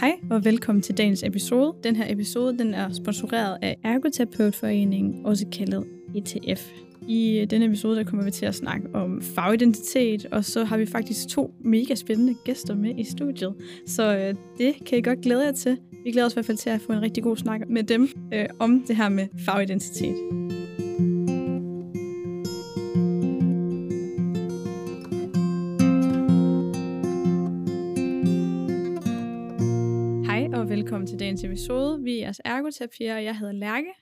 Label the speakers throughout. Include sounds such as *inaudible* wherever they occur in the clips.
Speaker 1: Hej og velkommen til dagens episode. Den her episode den er sponsoreret af Ergoterapeutforeningen, også kaldet ETF. I øh, denne episode der kommer vi til at snakke om fagidentitet, og så har vi faktisk to mega spændende gæster med i studiet. Så øh, det kan I godt glæde jer til. Vi glæder os i hvert fald til at få en rigtig god snak med dem øh, om det her med fagidentitet. Dagens episode. Vi er jeres ergoterapier, og jeg hedder Lærke.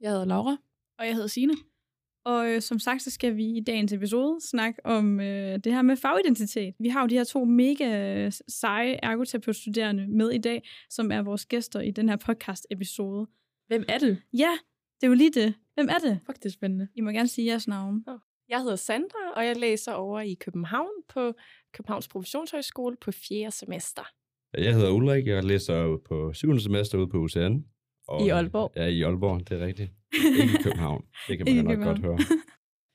Speaker 2: Jeg hedder Laura.
Speaker 1: Og jeg hedder Sine. Og øh, som sagt, så skal vi i dagens episode snakke om øh, det her med fagidentitet. Vi har jo de her to mega øh, seje ergoterapeutstuderende med i dag, som er vores gæster i den her podcast-episode.
Speaker 2: Hvem er det?
Speaker 1: Ja, det er jo lige det. Hvem er det?
Speaker 2: Fuck, det er spændende.
Speaker 1: I må gerne sige jeres navn.
Speaker 3: Jeg hedder Sandra, og jeg læser over i København på Københavns Professionshøjskole på 4. semester.
Speaker 4: Jeg hedder Ulrik, jeg læser på 7. semester ude på UCN. Og,
Speaker 3: I Aalborg.
Speaker 4: Ja, i Aalborg, det er rigtigt. *laughs* Ikke i København, det kan man nok godt høre. *laughs*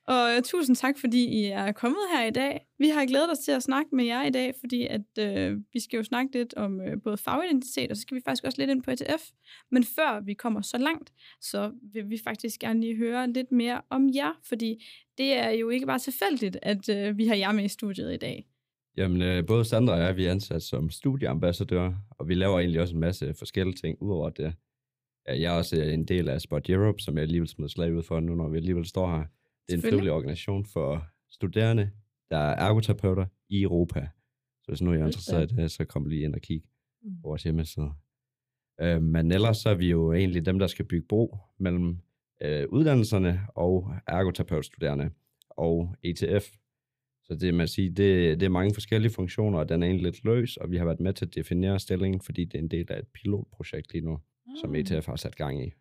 Speaker 1: Og øh, tusind tak, fordi I er kommet her i dag. Vi har glædet os til at snakke med jer i dag, fordi at øh, vi skal jo snakke lidt om øh, både fagidentitet, og så skal vi faktisk også lidt ind på ETF. Men før vi kommer så langt, så vil vi faktisk gerne lige høre lidt mere om jer, fordi det er jo ikke bare tilfældigt, at øh, vi har jer med i studiet i dag.
Speaker 4: Jamen, øh, både Sandra og jeg, vi er ansat som studieambassadør, og vi laver egentlig også en masse forskellige ting udover det. Jeg er også en del af Spot Europe, som jeg lige vil smide slag ud for nu, når vi alligevel står her. Det er en frivillig organisation for studerende, der er ergoterapeuter i Europa. Så hvis nu er jeg interesseret i det, så kom lige ind og kig
Speaker 3: Mm.
Speaker 4: på vores hjemmeside. Øh, men ellers så er vi jo egentlig dem, der skal bygge bro mellem øh, uddannelserne og ergoterapeutstuderende og ETF. Så det, man siger, det, det er mange forskellige funktioner, og den er egentlig lidt løs, og vi har været med til at definere stillingen, fordi det er en del af et pilotprojekt lige nu,
Speaker 2: Ah.
Speaker 4: som ETF har sat gang i.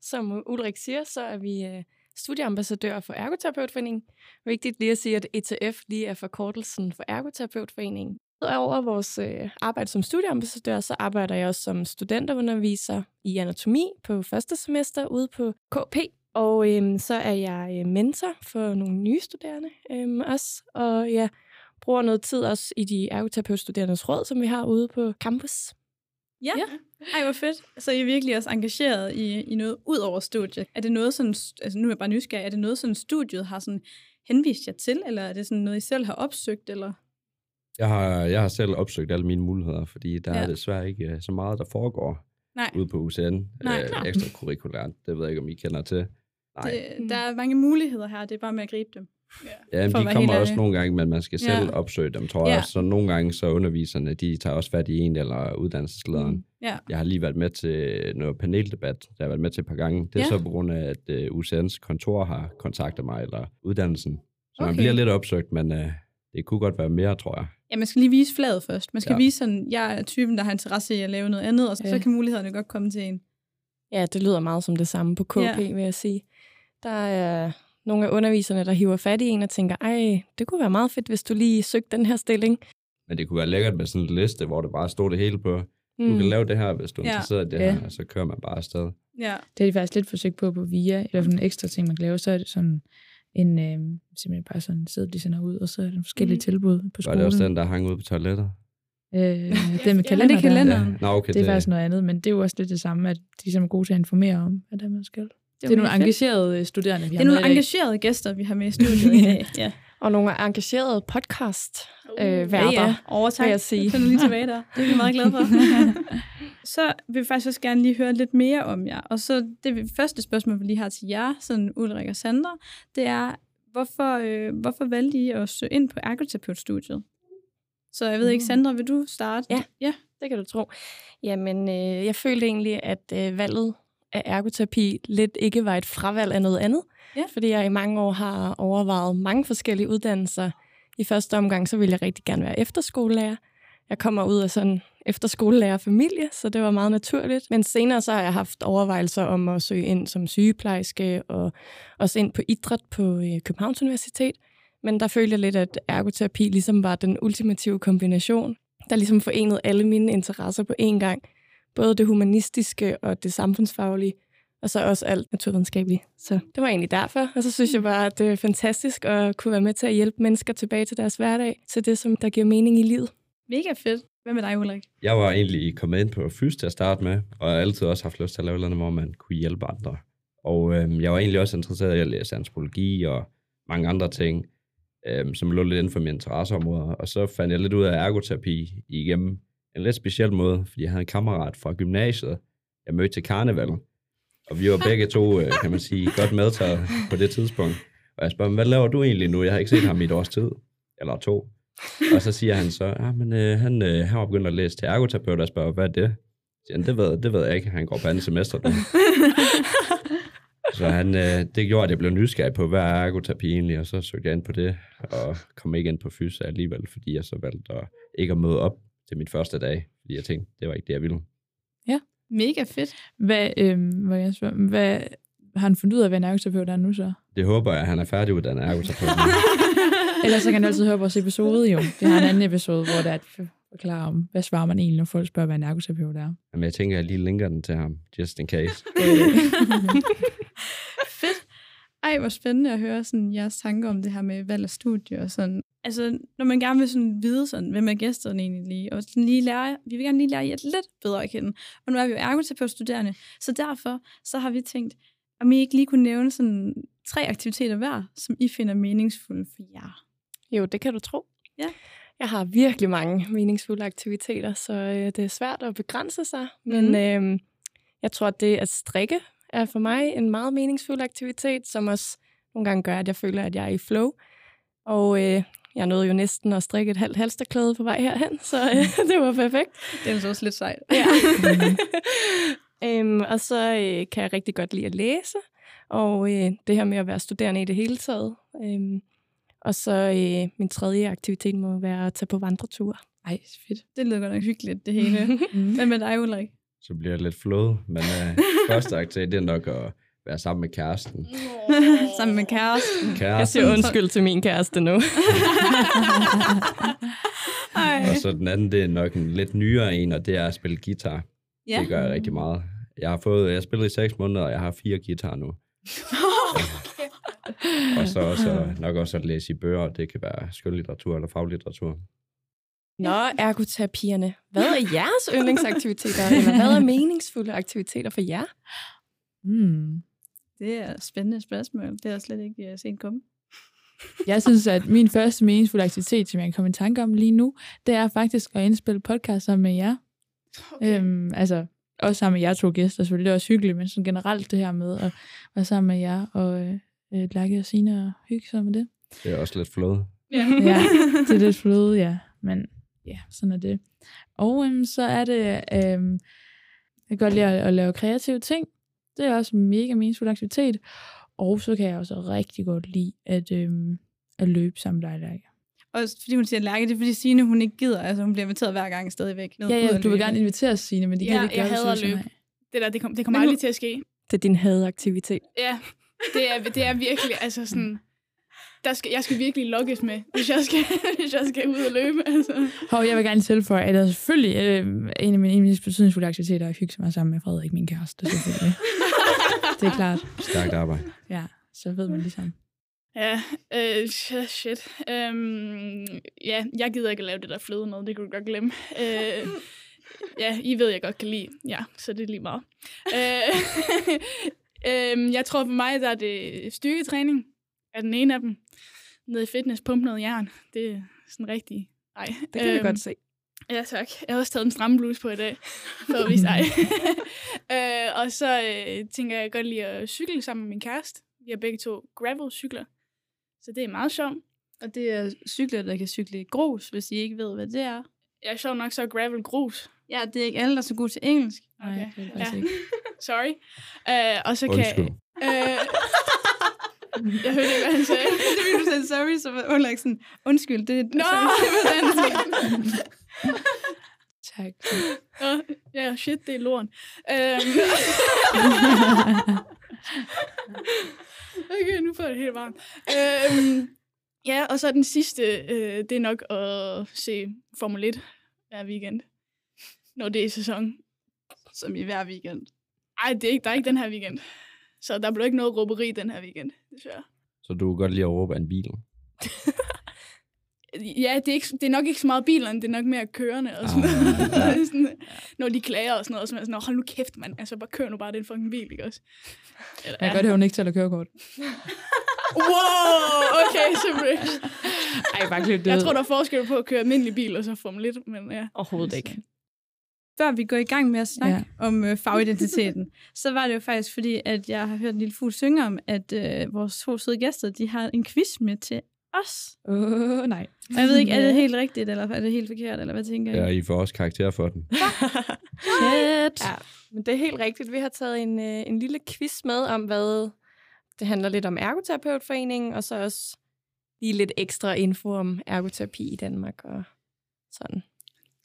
Speaker 3: Som Ulrik siger, så er vi øh, studieambassadører for Ergoterapeutforeningen. Vigtigt lige at sige, at ETF lige er forkortelsen for Ergoterapeutforeningen. Udover vores øh, arbejde som studieambassadør, så arbejder jeg også som studenterunderviser i anatomi på første semester ude på KP. Og øhm, så er jeg øh, mentor for nogle nye studerende øhm, også. Og jeg bruger noget tid også i de ergoterapeutstuderendes råd, som vi har ude på campus.
Speaker 1: Ja. ja. Ej, hvor fedt. Så I er virkelig også engageret i, i noget ud over studiet. Er det noget sådan, altså nu er jeg bare nysgerrig, er det noget sådan studiet har sådan henvist jer til, eller er det sådan noget, I selv har opsøgt, eller?
Speaker 4: Jeg har, jeg har selv opsøgt alle mine muligheder, fordi der
Speaker 1: Ja.
Speaker 4: er desværre ikke øh, så meget, der foregår
Speaker 1: Nej,
Speaker 4: ude på UCN.
Speaker 1: Nej.
Speaker 4: øh, ekstrakurrikulært. Det ved jeg ikke, om I kender til. Nej.
Speaker 1: det, der er mange muligheder her, det er bare med at gribe dem.
Speaker 4: Ja,
Speaker 1: at
Speaker 4: de kommer også nogle gange, men man skal selv
Speaker 1: Ja.
Speaker 4: opsøge dem, tror
Speaker 1: Ja.
Speaker 4: jeg. Så nogle gange så underviserne, de tager også fat i en eller uddannelseslederen. Mm.
Speaker 1: Ja.
Speaker 4: Jeg har lige været med til noget paneldebat, der har jeg været med til et par gange. Det er
Speaker 1: Ja.
Speaker 4: så på grund af, at uh, UCN's kontor har kontaktet mig, eller uddannelsen. Så okay. Man bliver lidt opsøgt, men uh, det kunne godt være mere, tror jeg.
Speaker 1: ja, man skal lige vise flaget først. Man skal ja.
Speaker 4: Ja.
Speaker 1: vise sådan, jeg er typen, der har interesse i at lave noget andet, og så,
Speaker 3: Ja.
Speaker 1: så kan mulighederne godt komme til en.
Speaker 3: Ja, det lyder meget som det samme på KP,
Speaker 1: Ja.
Speaker 3: ja. vil jeg sige. Der er nogle af underviserne, der hiver fat i en og tænker, ej, det kunne være meget fedt, hvis du lige søgte den her stilling.
Speaker 4: Men det kunne være lækkert med sådan en liste, hvor det bare stod det hele på. Du kan lave det her, hvis du er
Speaker 1: Mm. Ja.
Speaker 4: interesseret i det
Speaker 2: Ja.
Speaker 4: her, og så kører man bare afsted.
Speaker 1: Ja.
Speaker 2: Det er de faktisk lidt forsøgt på på VIA. I hvert fald en ekstra ting, man kan lave. Så er det sådan en, øh, simpelthen bare sådan en de sender ud, og så er der forskellige mm. tilbud på
Speaker 4: Var
Speaker 2: skolen.
Speaker 4: det også den, der hang ud på toilettet?
Speaker 2: Øh, det *laughs* med
Speaker 1: Ja,
Speaker 2: kalender,
Speaker 1: det er kalenderen.
Speaker 2: Der.
Speaker 4: Nå, okay,
Speaker 2: Det er faktisk noget andet, men det er jo også lidt det samme, at de er simpelthen gode til at informere om, hvad det er, man skal. Det er, nogle
Speaker 1: fedt.
Speaker 2: engagerede øh, studerende, vi
Speaker 1: Det
Speaker 2: har
Speaker 1: er nogle
Speaker 2: dag.
Speaker 1: engagerede gæster, vi har med i studiet i dag. Ja. *laughs*
Speaker 3: Og nogle engagerede podcast øh,
Speaker 1: ja, ja. Overtak.
Speaker 3: vil jeg sige.
Speaker 1: Du lige tilbage der. Det er vi meget glade for. *laughs* så vil vi faktisk også gerne lige høre lidt mere om jer. Og så det første spørgsmål, vi lige har til jer, sådan Ulrik og Sandra, det er, hvorfor, øh, hvorfor valgte I at søge ind på ergoterapeutstudiet? Så jeg ved ikke,
Speaker 2: Mm.
Speaker 1: Sandra, vil du starte?
Speaker 3: Ja.
Speaker 1: ja.
Speaker 3: Det kan du tro. Jamen, øh, jeg følte egentlig, at øh, valget af ergoterapi lidt ikke var et fravalg af noget andet.
Speaker 1: Ja.
Speaker 3: Fordi jeg i mange år har overvejet mange forskellige uddannelser. I første omgang, så ville jeg rigtig gerne være efterskolelærer. Jeg kommer ud af sådan efterskolelærerfamilie, så det var meget naturligt. Men senere så har jeg haft overvejelser om at søge ind som sygeplejerske og også ind på idræt på øh, Københavns Universitet. Men der følte jeg lidt, at ergoterapi ligesom var den ultimative kombination, der ligesom forenede alle mine interesser på én gang. Både det humanistiske og det samfundsfaglige, og så også alt naturvidenskabeligt. Så det var egentlig derfor. Og så synes jeg bare, at det er fantastisk at kunne være med til at hjælpe mennesker tilbage til deres hverdag, til det, som der giver mening i livet.
Speaker 1: Mega fedt. Hvad med dig, Ulrik?
Speaker 4: Jeg var egentlig kommet ind på fys til at starte med, og jeg har altid også haft lyst til at lave noget, hvor man kunne hjælpe andre. Og øhm, jeg var egentlig også interesseret i at læse antropologi og mange andre ting, øhm, som lå lidt inden for mine interesseområder. Og så fandt jeg lidt ud af ergoterapi igennem en lidt speciel måde, fordi jeg havde en kammerat fra gymnasiet, jeg mødte til karneval. Og vi var *laughs* begge to, øh, kan man sige, godt medtaget på det tidspunkt. Og jeg spørger hvad laver du egentlig nu? Jeg har ikke set ham i et års tid, eller to. Og så siger han så, ja, men øh, han, øh, han var begyndt at læse til ergoterapeut, og jeg spørger, hvad er det? Siger han, det ved, det ved jeg ikke, han går på andet semester nu. Så han, øh, det gjorde, at jeg blev nysgerrig på, hvad er ergoterapi egentlig, og så søgte jeg ind på det, og kom ikke ind på fys alligevel, fordi jeg så valgte at ikke at møde op til mit første dag, fordi jeg tænkte, det var ikke det, jeg ville.
Speaker 1: Mega fedt.
Speaker 2: Hvad, øhm, hvad, jeg spørger, hvad har han fundet ud af, hvad en ergoterapeut er nu så?
Speaker 4: Det håber jeg, han er færdiguddannet ergoterapeut. *laughs*
Speaker 2: Ellers så kan han altid høre vores episode jo. Vi har en anden episode, hvor det er at forklare om, hvad svarer man egentlig, når folk spørger, hvad en ergoterapeut er.
Speaker 4: Men jeg tænker, at jeg lige linker den til ham, just in case. *laughs*
Speaker 1: Ej, hvor spændende at høre sådan, jeres tanker om det her med valg af studie og sådan. Altså, når man gerne vil sådan vide, sådan, hvem er gæsterne egentlig lige, og sådan lige lære, vi vil gerne lige lære jer lidt bedre at kende. Og nu er vi jo ergoterapeutstuderende, så derfor så har vi tænkt, om I ikke lige kunne nævne sådan tre aktiviteter hver, som I finder meningsfulde for jer.
Speaker 3: Jo, det kan du tro.
Speaker 1: Ja.
Speaker 3: Jeg har virkelig mange meningsfulde aktiviteter, så øh, det er svært at begrænse sig. Men
Speaker 1: Mhm.
Speaker 3: øh, jeg tror, at det at strikke er for mig en meget meningsfuld aktivitet, som også nogle gange gør, at jeg føler, at jeg er i flow. Og øh, jeg nåede jo næsten at strikke et halvt halsterklæde på vej herhen, så øh, *laughs* det var perfekt.
Speaker 1: Det er altså også lidt sejt.
Speaker 3: Ja. *laughs* *laughs* øhm, og så øh, kan jeg rigtig godt lide at læse, og øh, det her med at være studerende i det hele taget. Øhm, og så øh, min tredje aktivitet må være at tage på vandreture.
Speaker 2: Ej, fedt.
Speaker 1: Det lyder godt nok hyggeligt, det hele.
Speaker 2: Mm.
Speaker 1: Hvad med dig, Ulrik?
Speaker 4: Så bliver jeg lidt flået, men øh, *laughs* første aktivitet, det er nok at være sammen med kæresten. *laughs*
Speaker 1: Sammen med kæresten.
Speaker 3: Jeg
Speaker 4: Kæresten,
Speaker 3: siger undskyld til min kæreste nu. *laughs*
Speaker 4: Og så den anden, det er nok en lidt nyere en, og det er at spille guitar.
Speaker 1: Ja.
Speaker 4: Det gør jeg rigtig meget. Jeg har fået, jeg har spillet i seks måneder, og jeg har fire guitar nu. Og så også, nok også at læse i bøger, det kan være skønlitteratur eller faglitteratur.
Speaker 3: Nå, ergoterapierne. Hvad er jeres yndlingsaktiviteter, eller hvad er *laughs* meningsfulde aktiviteter for jer?
Speaker 2: Mm.
Speaker 1: Det er et spændende spørgsmål. Det har jeg slet ikke uh, set komme.
Speaker 2: Jeg synes, at min første meningsfulde aktivitet, som jeg kan komme i tanke om lige nu, det er faktisk at indspille podcast sammen med jer. Okay. Øhm, altså, også sammen med jer to gæster, selvfølgelig. Det er også hyggeligt, men sådan generelt det her med at være sammen med jer og øh, øh, Lærke og Signe og hygge sig med det.
Speaker 4: Det er også lidt flået.
Speaker 1: Ja.
Speaker 2: Ja, det er lidt *laughs* fløde, ja. Men ja, sådan er det. Og øhm, så er det, øhm, jeg kan godt lide at, at lave kreative ting. Det er også en mega meningsfuld aktivitet. Og så kan jeg også rigtig godt lide at, øhm, at løbe sammen med dig, Lærke.
Speaker 1: Også fordi hun siger lærke, det er fordi Signe, hun ikke gider. Altså, hun bliver inviteret hver gang stadigvæk. ned
Speaker 2: Ja, ja,
Speaker 1: at
Speaker 2: du vil
Speaker 1: løbe.
Speaker 2: gerne invitere Signe, men de kan
Speaker 5: Ja,
Speaker 2: ikke
Speaker 5: jeg
Speaker 2: gøre
Speaker 5: hader
Speaker 2: det, så
Speaker 5: løb.
Speaker 2: nej.
Speaker 5: Det der, det, kom, det kommer aldrig til at ske.
Speaker 3: Det er din hadaktivitet.
Speaker 5: Ja, det er, det er virkelig, altså sådan... Der skal, jeg skal virkelig lokkes med, hvis jeg skal, *laughs* hvis jeg skal ud og løbe. Altså.
Speaker 2: Hov, jeg vil gerne tilføje, at det er selvfølgelig øh, en af mine mest betydningsfulde aktiviteter er at hygge mig sammen med Frederik, min kæreste. Selvfølgelig. *laughs* det er klart.
Speaker 4: Stærkt arbejde.
Speaker 2: Ja, så ved man ligesom.
Speaker 5: Ja, øh, shit. Øhm, ja, jeg gider ikke at lave det der fløde noget, det kan du godt glemme. Øh, ja, I ved, jeg godt kan lide. Ja, så det er lige meget. Øh, *laughs* øhm, jeg tror for mig, der er det styrketræning er den ene af dem. Nede i fitness, pumpe noget jern. Det er sådan rigtig... Nej.
Speaker 3: Det kan øhm, vi godt se.
Speaker 5: Ja, tak. Jeg har også taget en stram bluse på i dag, for at vise ej. *laughs* øh, og så øh, tænker jeg godt lige at cykle sammen med min kæreste. Vi har begge to gravel-cykler, så det er meget sjovt.
Speaker 1: Og det er cykler, der kan cykle i grus, hvis I ikke ved, hvad det er.
Speaker 5: Jeg er sjov nok så gravel grus.
Speaker 1: Ja, det er ikke alle, der er så gode til engelsk.
Speaker 2: Nej,
Speaker 5: Okay.
Speaker 2: det er det faktisk
Speaker 5: Ja.
Speaker 2: ikke. *laughs*
Speaker 5: Sorry. Øh, og så
Speaker 4: Undskyld.
Speaker 5: kan... Øh, *laughs* jeg hørte ikke, hvad han sagde. *laughs*
Speaker 1: det er fordi, du sagde sorry, så var Ulrik sådan, undskyld, det er...
Speaker 5: Nå!
Speaker 1: sorry, det var dansk. *laughs*
Speaker 2: Tak.
Speaker 5: Ja, shit, det er lort. Øhm. okay, nu får jeg det helt varmt. Øhm, ja, og så den sidste, øh, det er nok at se Formel 1 hver weekend. Når det er sæson.
Speaker 1: Som i hver weekend.
Speaker 5: Ej, det er ikke, der er ikke den her weekend. Så der bliver ikke noget råberi den her weekend, desværre.
Speaker 4: Så du kan godt lide at råbe af en bil. *laughs*
Speaker 5: Ja, det er, ikke, det er nok ikke så meget bilerne, det er nok mere kørende og sådan
Speaker 4: Ah,
Speaker 5: noget.
Speaker 4: ja. *laughs*
Speaker 5: sådan, når de klager og sådan noget, så er sådan, "Nå, hold nu kæft, mand. Altså, bare kør nu bare den fucking bil, ikke også? Eller,
Speaker 2: Jeg kan godt høre, hun ikke tæller kørekort. *laughs*
Speaker 5: Wow, okay, så
Speaker 2: Ej, bare klip det
Speaker 5: Jeg tror, der er forskel på at køre almindelig bil og så Formel 1, men ja.
Speaker 3: Overhovedet ikke.
Speaker 1: Før vi går i gang med at snakke
Speaker 2: Ja.
Speaker 1: om øh, fagidentiteten, *laughs* så var det jo faktisk fordi, at jeg har hørt en lille fugl synge om, at øh, vores to søde gæster, de har en quiz med til os.
Speaker 2: Åh, oh, nej.
Speaker 1: Og jeg ved ikke, er det *laughs* helt rigtigt, eller er det helt forkert, eller hvad tænker I?
Speaker 4: Ja, I får også karakter for den. *laughs*
Speaker 1: Shit.
Speaker 3: Ja, men det er helt rigtigt. Vi har taget en, øh, en lille quiz med om, hvad det handler lidt om Ergoterapeutforeningen, og så også lige lidt ekstra info om ergoterapi i Danmark og sådan.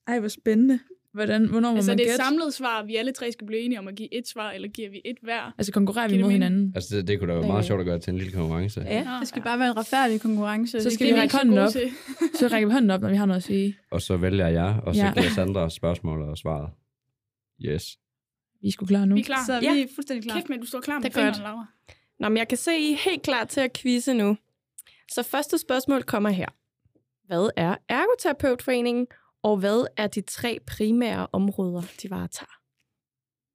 Speaker 2: Ej, hvor spændende. Hvordan, hvornår må
Speaker 5: Altså,
Speaker 2: man
Speaker 5: det er et samlet svar, vi alle tre skal blive enige om at give et svar, eller giver vi et hver?
Speaker 2: Altså, konkurrerer vi
Speaker 5: det
Speaker 2: mod hinanden?
Speaker 4: Altså, det, det kunne da være meget sjovt at gøre til en lille konkurrence.
Speaker 3: Ja.
Speaker 1: Det skal bare være en retfærdig konkurrence.
Speaker 2: Så
Speaker 1: Det
Speaker 2: skal
Speaker 1: kan
Speaker 2: vi
Speaker 5: er
Speaker 2: række hånden op.
Speaker 5: til.
Speaker 2: Så rækker vi hånden op, når vi har noget at sige.
Speaker 4: Og så vælger jeg, og så
Speaker 2: Ja.
Speaker 4: giver Sandra spørgsmålet og svaret. Yes.
Speaker 2: Vi er sgu klar nu.
Speaker 5: Vi er klar.
Speaker 1: Så er
Speaker 3: Ja.
Speaker 1: vi fuldstændig klar.
Speaker 5: Kæft, men du står klar med
Speaker 3: Det er
Speaker 5: fingeren, Laura.
Speaker 3: Nå, men jeg kan se, I er helt klar til at quizze nu. Så første spørgsmål kommer her. Hvad er Ergoterapeutforeningen, og hvad er de tre primære områder, de varetager?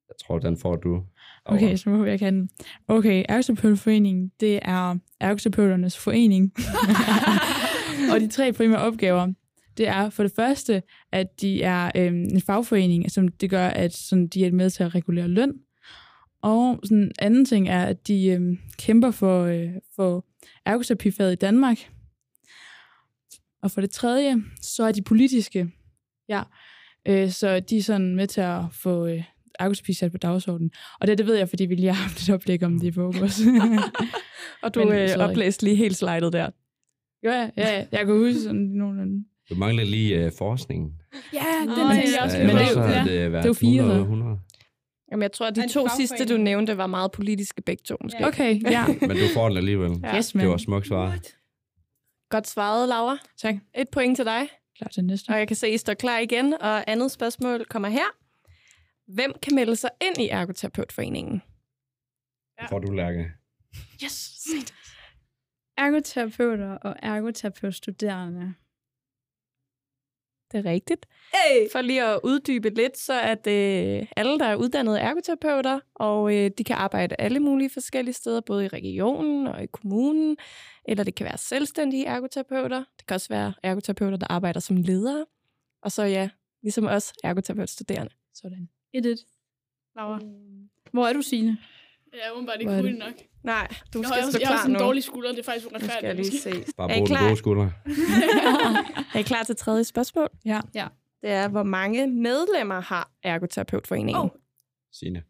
Speaker 4: Jeg tror, den får du.
Speaker 2: Okay, så må jeg kan. Okay, Ergoterapeutforeningen, det er ergoterapeuternes forening. *laughs* og de tre primære opgaver, det er for det første, at de er øhm, en fagforening, som det gør, at sådan, de er med til at regulere løn. Og sådan en anden ting er, at de øhm, kæmper for, øh, for ergoterapifaget i Danmark. Og for det tredje, så er de politiske. Ja, øh, så de er sådan med til at få øh, ergoterapi sat på dagsordenen. Og det, det ved jeg, fordi vi lige har haft et oplæg om det i fokus. *laughs*
Speaker 3: Og du
Speaker 2: Men,
Speaker 3: øh, oplæste lige helt slidet der.
Speaker 2: ja, ja, ja, jeg kan huske sådan nogenlunde.
Speaker 4: Du mangler lige uh, forskningen.
Speaker 5: Ja,
Speaker 1: Nå,
Speaker 5: den
Speaker 1: ja,
Speaker 5: tænker jeg også.
Speaker 1: ja,
Speaker 2: men det er jo-
Speaker 4: så
Speaker 2: ja.
Speaker 4: det været
Speaker 2: det jo fire,
Speaker 4: 100,
Speaker 2: så.
Speaker 4: 100.
Speaker 3: Jamen, jeg tror, at de
Speaker 1: Er det
Speaker 3: to sidste, du nævnte, var meget politiske begge to, måske.
Speaker 2: Okay, ja.
Speaker 4: Men du får den alligevel.
Speaker 3: Ja.
Speaker 2: Yes,
Speaker 4: Det
Speaker 2: man.
Speaker 4: var smukt svar.
Speaker 3: Godt svaret, Laura.
Speaker 2: Tak.
Speaker 3: Et point til dig.
Speaker 2: Klar til næste.
Speaker 3: Og jeg kan se, at I står klar igen. Og andet spørgsmål kommer her. Hvem kan melde sig ind i Ergoterapeutforeningen?
Speaker 4: Det får du, Lærke.
Speaker 5: Yes.
Speaker 1: Ergoterapeuter og ergoterapeutstuderende.
Speaker 3: Det er rigtigt.
Speaker 1: Hey!
Speaker 3: For lige at uddybe lidt, så er det alle, der er uddannede ergoterapeuter, og øh, de kan arbejde alle mulige forskellige steder, både i regionen og i kommunen, eller det kan være selvstændige ergoterapeuter. Det kan også være ergoterapeuter, der arbejder som ledere. Og så ja, ligesom os, ergoterapeutstuderende.
Speaker 2: Sådan.
Speaker 1: 1-1. Laura. Hvor er du, Signe?
Speaker 5: Ja, åbenbart ikke cool nok.
Speaker 3: Nej, du
Speaker 5: Jeg
Speaker 3: skal
Speaker 5: har,
Speaker 3: stå
Speaker 5: jeg har
Speaker 3: klar
Speaker 5: også en
Speaker 3: nu.
Speaker 5: dårlig skulder, det er faktisk
Speaker 3: Nu skal jeg
Speaker 5: uretfærdigt.
Speaker 3: lige se.
Speaker 4: Bare
Speaker 3: Er
Speaker 4: brug den
Speaker 3: klar?
Speaker 4: gode skulder. *laughs*
Speaker 3: er I klar til tredje spørgsmål?
Speaker 2: Ja.
Speaker 1: Ja.
Speaker 3: Det er, hvor mange medlemmer har Ergoterapeutforeningen?
Speaker 5: Åh.
Speaker 4: Signe.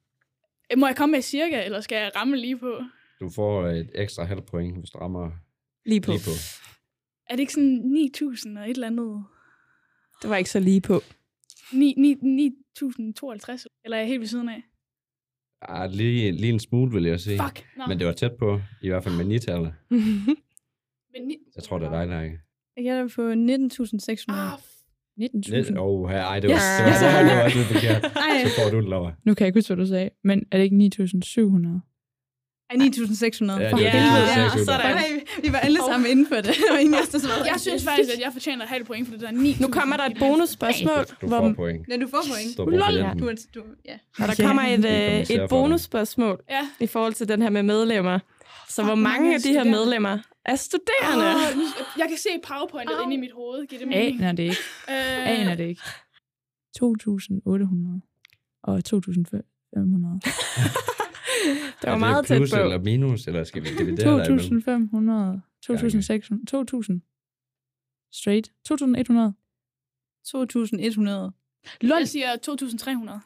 Speaker 5: Må jeg komme med cirka, eller skal jeg ramme lige på?
Speaker 4: Du får et ekstra halvt point, hvis du rammer
Speaker 3: Lige på.
Speaker 4: lige på.
Speaker 5: Er det ikke sådan 9.000 og et eller andet?
Speaker 3: Det var ikke så lige på.
Speaker 5: 9 9 9.052? Eller er jeg helt ved siden af?
Speaker 4: Ah, lige, lige en smule, vil jeg sige.
Speaker 5: Fuck! Nå.
Speaker 4: Men det var tæt på, i hvert fald med nitallet. *laughs*
Speaker 5: Men ni...
Speaker 4: Jeg tror, det er dig, Lærke.
Speaker 1: Jeg gætter på 19.600.
Speaker 5: Ah,
Speaker 2: 19.000.
Speaker 4: Lidt, oh, her, ej, det var,
Speaker 2: Yes.
Speaker 4: det var, det var, det var også lidt forkert. *laughs*
Speaker 1: Ej,
Speaker 4: Så får du den, Laura.
Speaker 2: Nu kan jeg ikke huske, hvad du sagde, men er det ikke 9.700?
Speaker 1: ej 9.600.
Speaker 4: Ja,
Speaker 1: For
Speaker 4: det
Speaker 3: var det,
Speaker 1: Ja,
Speaker 3: sådan.
Speaker 1: Nej, vi var alle sammen inde for det. Der var ingen af os, der svarede.
Speaker 5: jeg synes faktisk, at jeg fortjener et halvt point for det der 9.
Speaker 3: nu kommer der et bonusspørgsmål,
Speaker 4: Du
Speaker 3: hvor,
Speaker 4: får point.
Speaker 1: Ja, du får point.
Speaker 4: Stå på
Speaker 3: Lol.
Speaker 1: Du, du, ja.
Speaker 3: og der
Speaker 2: Ja.
Speaker 3: kommer et,
Speaker 4: Vi
Speaker 3: øh, et
Speaker 4: for
Speaker 3: bonusspørgsmål
Speaker 5: Ja.
Speaker 3: i forhold til den her med medlemmer. Så hvor mange af de her medlemmer er studerende?
Speaker 5: Oh, jeg kan se powerpointet inde i mit hoved. Giver det mening?
Speaker 2: Aner det ikke.
Speaker 5: Øh,
Speaker 2: Aner det ikke. 2.800 og 2.500. *laughs* *laughs*
Speaker 3: Det var
Speaker 4: Er
Speaker 3: meget tæt
Speaker 4: plus
Speaker 3: på.
Speaker 4: eller minus, eller skal vi dividere der imellem?
Speaker 2: 2.500, 2.600, 2.000. Straight. 2.100.
Speaker 1: 2.100.
Speaker 2: Lol.
Speaker 5: Jeg siger 2.300.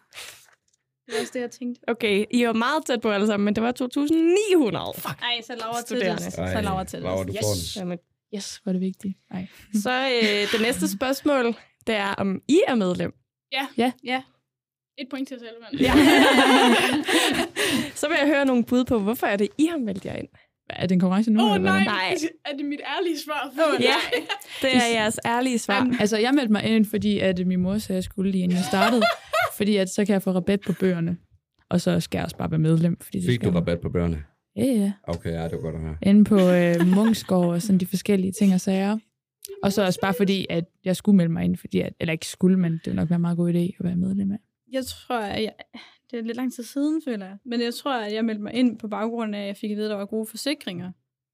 Speaker 1: Det var også det, jeg tænkte.
Speaker 3: Okay, I var meget tæt på alle sammen, men det var 2.900. Fuck.
Speaker 1: Ej, så Laura til det. Så
Speaker 4: Ej,
Speaker 1: Laura til
Speaker 4: Laura, du
Speaker 1: det.
Speaker 4: får den.
Speaker 2: Yes, var det vigtigt. Nej. *laughs*
Speaker 3: så øh, det næste spørgsmål, det er, om I er medlem.
Speaker 5: Et point til selv, mand.
Speaker 3: Ja. *laughs* så vil jeg høre nogle bud på, hvorfor er det, I har meldt jer ind.
Speaker 2: Er det en konkurrence nu?
Speaker 5: Åh oh,
Speaker 2: eller
Speaker 5: nej?
Speaker 3: Nej.
Speaker 5: er det mit ærlige svar?
Speaker 1: Åh,
Speaker 3: Ja, det er jeres ærlige svar.
Speaker 2: Altså, jeg meldte mig ind, fordi at min mor sagde, at jeg skulle lige inden jeg startede. *laughs* fordi at så kan jeg få rabat på bøgerne. Og så skal jeg også bare være medlem. Fordi det
Speaker 4: Fik
Speaker 2: skal
Speaker 4: du rabat på børnene?
Speaker 2: Ja, ja.
Speaker 4: Okay, ja, det var godt at høre.
Speaker 2: Inde på øh, Munksgaard og sådan de forskellige ting og sager. Og så også bare fordi, at jeg skulle melde mig ind, fordi at, eller ikke skulle, men det ville nok være en meget god idé at være medlem af.
Speaker 1: Jeg tror, at jeg, det er lidt lang tid siden, føler jeg. Men jeg tror, at jeg meldte mig ind på baggrund af, at jeg fik at vide, at der var gode forsikringer.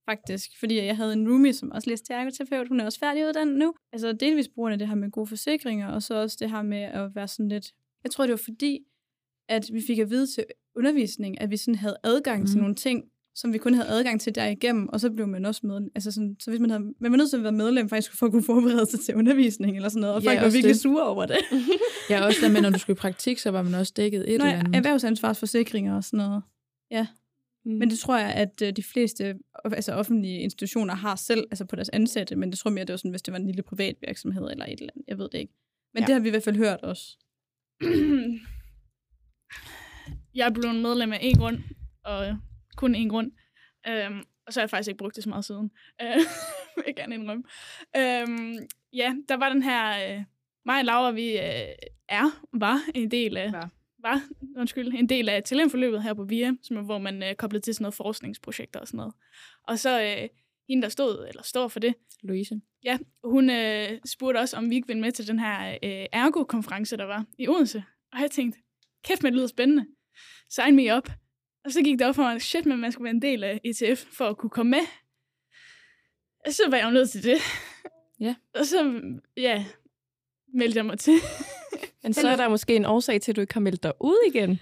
Speaker 1: Faktisk. Fordi jeg havde en roomie, som også læste ergoterapeut. Hun er også færdiguddannet nu. Altså delvis på grund af det her med gode forsikringer, og så også det her med at være sådan lidt... Jeg tror, det var fordi, at vi fik at vide til undervisning, at vi sådan havde adgang mm. til nogle ting, som vi kun havde adgang til derigennem, og så blev man også med. Altså sådan, så hvis man havde, man var nødt til at være medlem faktisk for at kunne forberede sig til undervisning eller sådan noget, og
Speaker 2: Ja,
Speaker 1: folk var virkelig
Speaker 2: det.
Speaker 1: sure over det. *laughs*
Speaker 2: Ja, også der med, når du skulle i praktik, så var man også dækket et
Speaker 1: Nå,
Speaker 2: eller andet.
Speaker 1: erhvervsansvarsforsikringer og sådan noget.
Speaker 3: Mm.
Speaker 1: Men det tror jeg, at øh, de fleste altså offentlige institutioner har selv, altså på deres ansatte, men det tror jeg mere, det var sådan, hvis det var en lille privat virksomhed eller et eller andet. Jeg ved det ikke. Men
Speaker 3: Ja.
Speaker 1: ja. det har vi i hvert fald hørt også. *clears throat*
Speaker 5: jeg er blevet medlem af en grund, og kun en grund. Øhm, og så har jeg faktisk ikke brugt det så meget siden. Øh, *laughs* vil jeg gerne indrømme. Øhm, ja, der var den her... Øh, mig og Laura, vi øh, er, var en del af...
Speaker 2: Var.
Speaker 5: Var, undskyld, en del af talentforløbet her på VIA, som er, hvor man er koblet til sådan noget forskningsprojekter og sådan noget. Og så øh, hende, der stod, eller står for det,
Speaker 2: Louise.
Speaker 5: Ja, hun øh, spurgte også, om vi ikke ville med til den her øh, ergo-konference, der var i Odense. Og jeg tænkte, kæft, men det lyder spændende. Sign me up. Og så gik det op for mig, shit, men man skulle være en del af ETF for at kunne komme med. Og så var jeg jo nødt til det.
Speaker 2: Ja.
Speaker 5: Og så, ja, meldte jeg mig til.
Speaker 3: Men så er der måske en årsag til, at du ikke har meldt dig ud igen.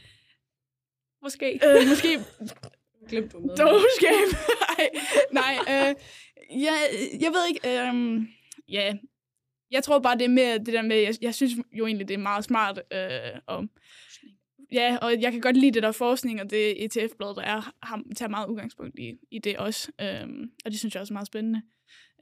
Speaker 3: Måske.
Speaker 5: øh, måske
Speaker 1: Glemte du med.
Speaker 5: Dogskab. nej, nej. Øh, jeg, jeg ved ikke. Øh, ja, jeg tror bare, det er mere det der med, jeg, jeg synes jo egentlig, det er meget smart. Øh, og, ja, og jeg kan godt lide det der forskning, og det ETF-blad, der er, har, tager meget udgangspunkt i, i det også. Øh, og det synes jeg også er meget spændende.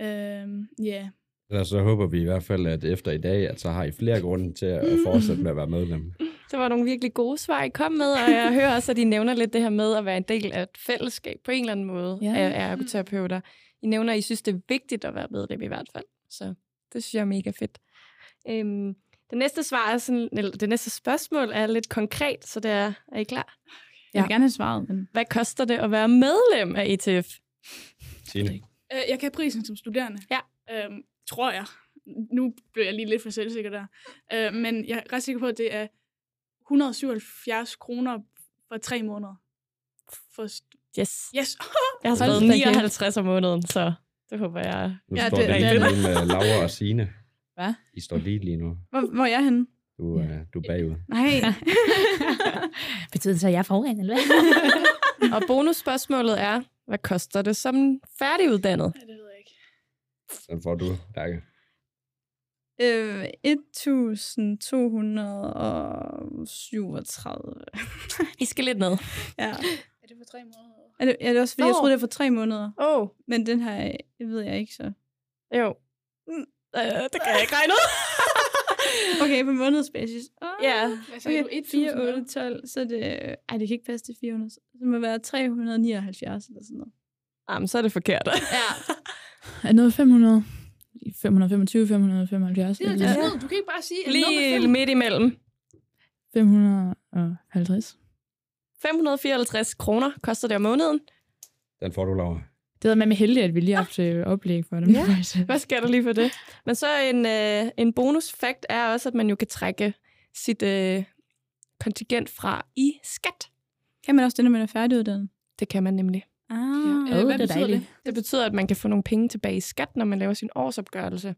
Speaker 5: Øh, ja.
Speaker 4: Ellers så håber vi i hvert fald, at efter i dag, at så har I flere grunde til at fortsætte med at være medlem. *laughs*
Speaker 3: Det var nogle virkelig gode svar, I kom med, og jeg hører også, at I nævner lidt det her med at være en del af et fællesskab på en eller anden måde
Speaker 2: Ja.
Speaker 3: ja. af ergoterapeuter. I nævner, at I synes, det er vigtigt at være medlem i hvert fald. Så det synes jeg er mega fedt. Øhm, det næste svar er sådan, eller det næste spørgsmål er lidt konkret, så det er, er I klar?
Speaker 1: Jeg vil gerne have svaret, men
Speaker 3: Hvad koster det at være medlem af ETF?
Speaker 4: Signe?
Speaker 5: Øh, jeg kan prisen som studerende.
Speaker 3: Ja.
Speaker 5: Øhm, tror jeg. Nu blev jeg lige lidt for selvsikker der. Øh, men jeg er ret sikker på, at det er 177 kroner for tre måneder. For st-
Speaker 3: Yes.
Speaker 5: yes. *laughs*
Speaker 3: Jeg har skrevet
Speaker 2: da kæft.
Speaker 3: 59 om måneden, så det håber jeg.
Speaker 4: Nu
Speaker 5: Ja,
Speaker 4: står
Speaker 5: det
Speaker 4: det,
Speaker 5: er
Speaker 4: det med Laura og Signe.
Speaker 2: Hvad?
Speaker 4: I står lige lige nu.
Speaker 1: hvor, hvor er jeg henne?
Speaker 4: Du, øh, du er bagud.
Speaker 1: Nej. *laughs*
Speaker 2: Betyder det så, at jeg er foran, eller hvad? *laughs*
Speaker 3: Og bonusspørgsmålet er, hvad koster det som færdiguddannet?
Speaker 5: Ja, det ved jeg ikke.
Speaker 4: Den får du, Lærke.
Speaker 1: øh, 1237.
Speaker 3: I skal lidt ned.
Speaker 1: ja.
Speaker 5: Er det for tre måneder?
Speaker 1: Er det, er det også fordi, jeg
Speaker 3: Nå.
Speaker 1: troede, det var for tre måneder.
Speaker 3: Åh, oh,
Speaker 1: Men den her, det ved jeg ikke så.
Speaker 3: jo.
Speaker 1: Mm.
Speaker 3: Øh, det kan jeg ikke regne ud. *laughs*
Speaker 1: Okay, på månedsbasis. Oh.
Speaker 3: ja,
Speaker 5: Hvad sagde
Speaker 1: Okay,
Speaker 5: du?
Speaker 1: 4,
Speaker 5: 1000
Speaker 1: 8, 12, så det... Ej, det kan ikke passe til 400. Så det må være 379 eller sådan noget.
Speaker 3: Jamen, så er det forkert.
Speaker 1: Ja. *laughs*
Speaker 2: Er noget 500? 525, 575?
Speaker 5: Det er
Speaker 2: sådan.
Speaker 5: Du kan ikke bare sige,
Speaker 3: Lige
Speaker 5: nummer
Speaker 3: midt imellem.
Speaker 2: 550.
Speaker 3: 554 kroner koster det om måneden.
Speaker 4: Den får du, Laura.
Speaker 2: Det er med med heldig, at vi lige har haft øh, oplæg for dem.
Speaker 3: Ja. *laughs* Hvad sker der lige for det? Men så en, øh, en bonusfakt er også, at man jo kan trække sit øh, kontingent fra i skat.
Speaker 1: Kan man også det, når man er færdiguddannet?
Speaker 3: Det kan man nemlig.
Speaker 1: Ah.
Speaker 5: Øh,
Speaker 2: Åh,
Speaker 5: hvad
Speaker 2: det er
Speaker 5: betyder
Speaker 2: dejligt.
Speaker 5: det?
Speaker 3: Det betyder, at man kan få nogle penge tilbage i skat, når man laver sin årsopgørelse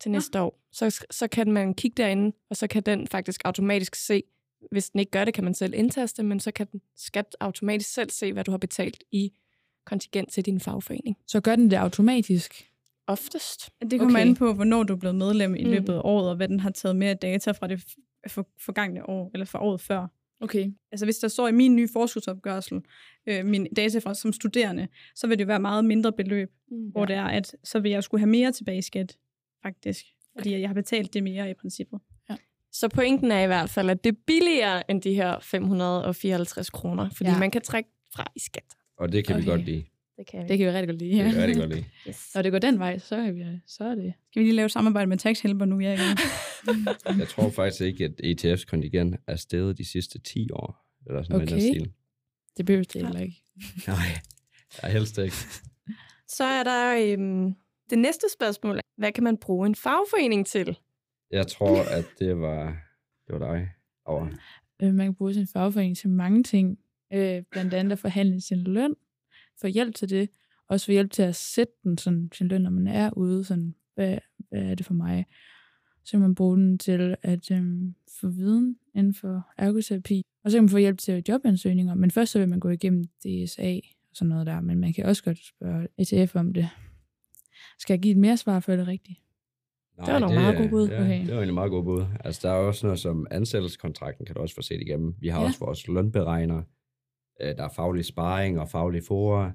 Speaker 3: til næste år. Så, så kan man kigge derinde, og så kan den faktisk automatisk se, hvis den ikke gør det, kan man selv indtaste, men så kan den skat automatisk selv se, hvad du har betalt i kontingent til din fagforening.
Speaker 2: Så gør den det automatisk.
Speaker 3: Oftest.
Speaker 1: Det kommer
Speaker 2: Okay.
Speaker 1: an på, hvornår du er blevet medlem i
Speaker 3: Mm.
Speaker 1: løbet af året, og hvad den har taget med af data fra det for, forgangne år, eller fra året før.
Speaker 2: Okay.
Speaker 1: Altså hvis der står i min nye forskudsopgørelse, øh, min data fra som studerende, så vil det være meget mindre beløb,
Speaker 3: Mm.
Speaker 1: hvor det er, at så vil jeg skulle have mere tilbage i skat, faktisk. Fordi jeg har betalt det mere i princippet.
Speaker 3: Så pointen er i hvert fald, at det er billigere end de her 554 kroner, fordi
Speaker 2: Ja.
Speaker 3: ja. man kan trække fra i skat.
Speaker 4: Og det kan okay. vi godt lide.
Speaker 3: Det kan
Speaker 2: Det kan vi rigtig godt lide.
Speaker 4: Det
Speaker 2: Ja.
Speaker 4: kan vi rigtig godt lide. *laughs*
Speaker 3: Yes.
Speaker 2: Når det går den vej, så er, vi, så er det...
Speaker 1: Skal vi lige lave et samarbejde med Tax Helper nu? Gang. *laughs*
Speaker 4: Jeg tror faktisk ikke, at ETF's kontingent er steget de sidste 10 år. Eller sådan noget i den
Speaker 2: Okay.
Speaker 4: stil.
Speaker 2: Det behøver det heller ikke.
Speaker 4: Nej, jeg helst ikke.
Speaker 3: Så er der øhm, Det næste spørgsmål hvad kan man bruge en fagforening til?
Speaker 4: Jeg tror, at det var, det var dig. Og
Speaker 2: Øh, man kan bruge sin fagforening til mange ting. Øh, blandt andet at forhandle sin løn, få hjælp til det, også få hjælp til at sætte den, sådan, sin løn, når man er ude. Sådan, hvad, hvad er det for mig? Så kan man bruge den til at øhm, få viden inden for ergoterapi. Og så kan man få hjælp til jobansøgninger. Men først så vil man gå igennem DSA og sådan noget der. Men man kan også godt spørge ETF om det. Skal jeg give et mere svar for det rigtigt?
Speaker 4: Nej,
Speaker 3: Det var nogle meget gode bud.
Speaker 4: Ja,
Speaker 2: Okay.
Speaker 4: det var egentlig meget gode bud. Altså, der er også noget som ansættelseskontrakten, kan du også få set igennem. Vi har
Speaker 2: ja.
Speaker 4: også vores lønberegner. Øh, Der er faglig sparring og faglige forer.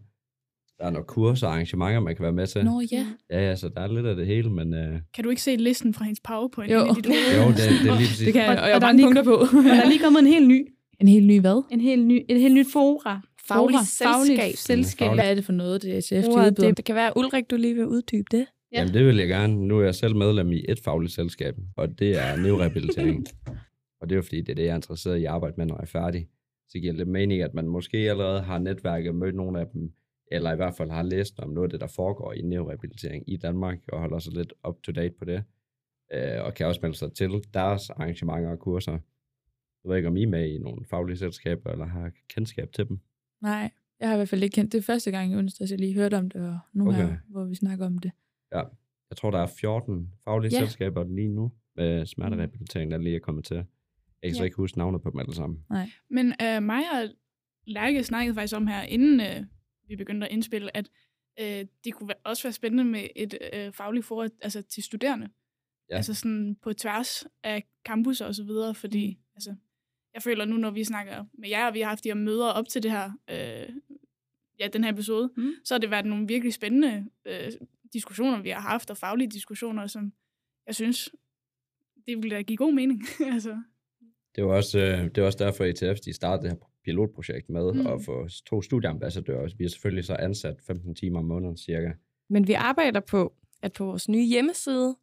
Speaker 4: Der er nogle kurser og arrangementer, man kan være med til.
Speaker 2: Nå ja.
Speaker 4: Ja, ja, så der er lidt af det hele, men øh,
Speaker 5: Kan du ikke se listen fra hendes powerpoint
Speaker 2: Jo.
Speaker 4: jo, det, det er lige præcis.
Speaker 2: Det kan jeg,
Speaker 1: Og-
Speaker 2: og jeg
Speaker 1: og der
Speaker 2: har
Speaker 1: er
Speaker 2: mange
Speaker 1: lige-
Speaker 2: punkter på.
Speaker 1: Og der er lige kommet en helt ny,
Speaker 2: en helt ny hvad?
Speaker 1: en helt ny, et helt nyt fora.
Speaker 3: Fagligt
Speaker 1: Fora.
Speaker 3: selskab.
Speaker 1: Fagligt selskab.
Speaker 2: Hvad er det for noget, det
Speaker 3: Ordet,
Speaker 2: tilbyder?
Speaker 3: det, det kan være, Ulrik, du lige vil uddybe det.
Speaker 1: Ja.
Speaker 4: Jamen, det vil jeg gerne. Nu er jeg selv medlem i et fagligt selskab, og det er neurehabilitering. *laughs* og det er jo fordi, det er det, jeg er interesseret i at arbejde med, når jeg er færdig. Så giver det lidt mening, at man måske allerede har netværket, mødt nogle af dem, eller i hvert fald har læst om noget af det, der foregår i neurehabilitering i Danmark, og holder sig lidt up to date på det. Øh, og kan også melde sig til deres arrangementer og kurser. Jeg ved ikke, om I er med i nogle faglige selskaber, eller har kendskab til dem.
Speaker 2: Nej, jeg har i hvert fald ikke kendt det første gang i onsdags, jeg lige hørte om det, og nu okay. Her, hvor vi snakker om det.
Speaker 4: Jeg tror, der er 14 faglige
Speaker 2: Ja.
Speaker 4: ja. selskaber lige nu med smerterehabilitering, der lige er kommet til. Jeg kan så
Speaker 1: Ja.
Speaker 4: ikke huske navnet på dem alle sammen.
Speaker 5: Men øh, mig og Lærke snakkede faktisk om her, inden øh, vi begyndte at indspille, at øh, det kunne være, også være spændende med et øh, fagligt forhold altså til studerende.
Speaker 4: Ja.
Speaker 5: Altså sådan på tværs af campus og så videre, fordi
Speaker 2: Mm.
Speaker 5: altså, jeg føler nu, når vi snakker med jer, og vi har haft de her møder op til det her, øh, ja, den her episode,
Speaker 1: mm.
Speaker 5: så har det været nogle virkelig spændende øh, diskussioner, vi har haft, og faglige diskussioner, som jeg synes, det ville da give god mening. *laughs* altså,
Speaker 4: Det var også, øh, det var også derfor, at ETF de startede det her pilotprojekt med
Speaker 5: Mm.
Speaker 4: at få to studieambassadører. Vi har selvfølgelig så ansat 15 timer om måneden cirka.
Speaker 3: Men vi arbejder på, at på vores nye hjemmeside,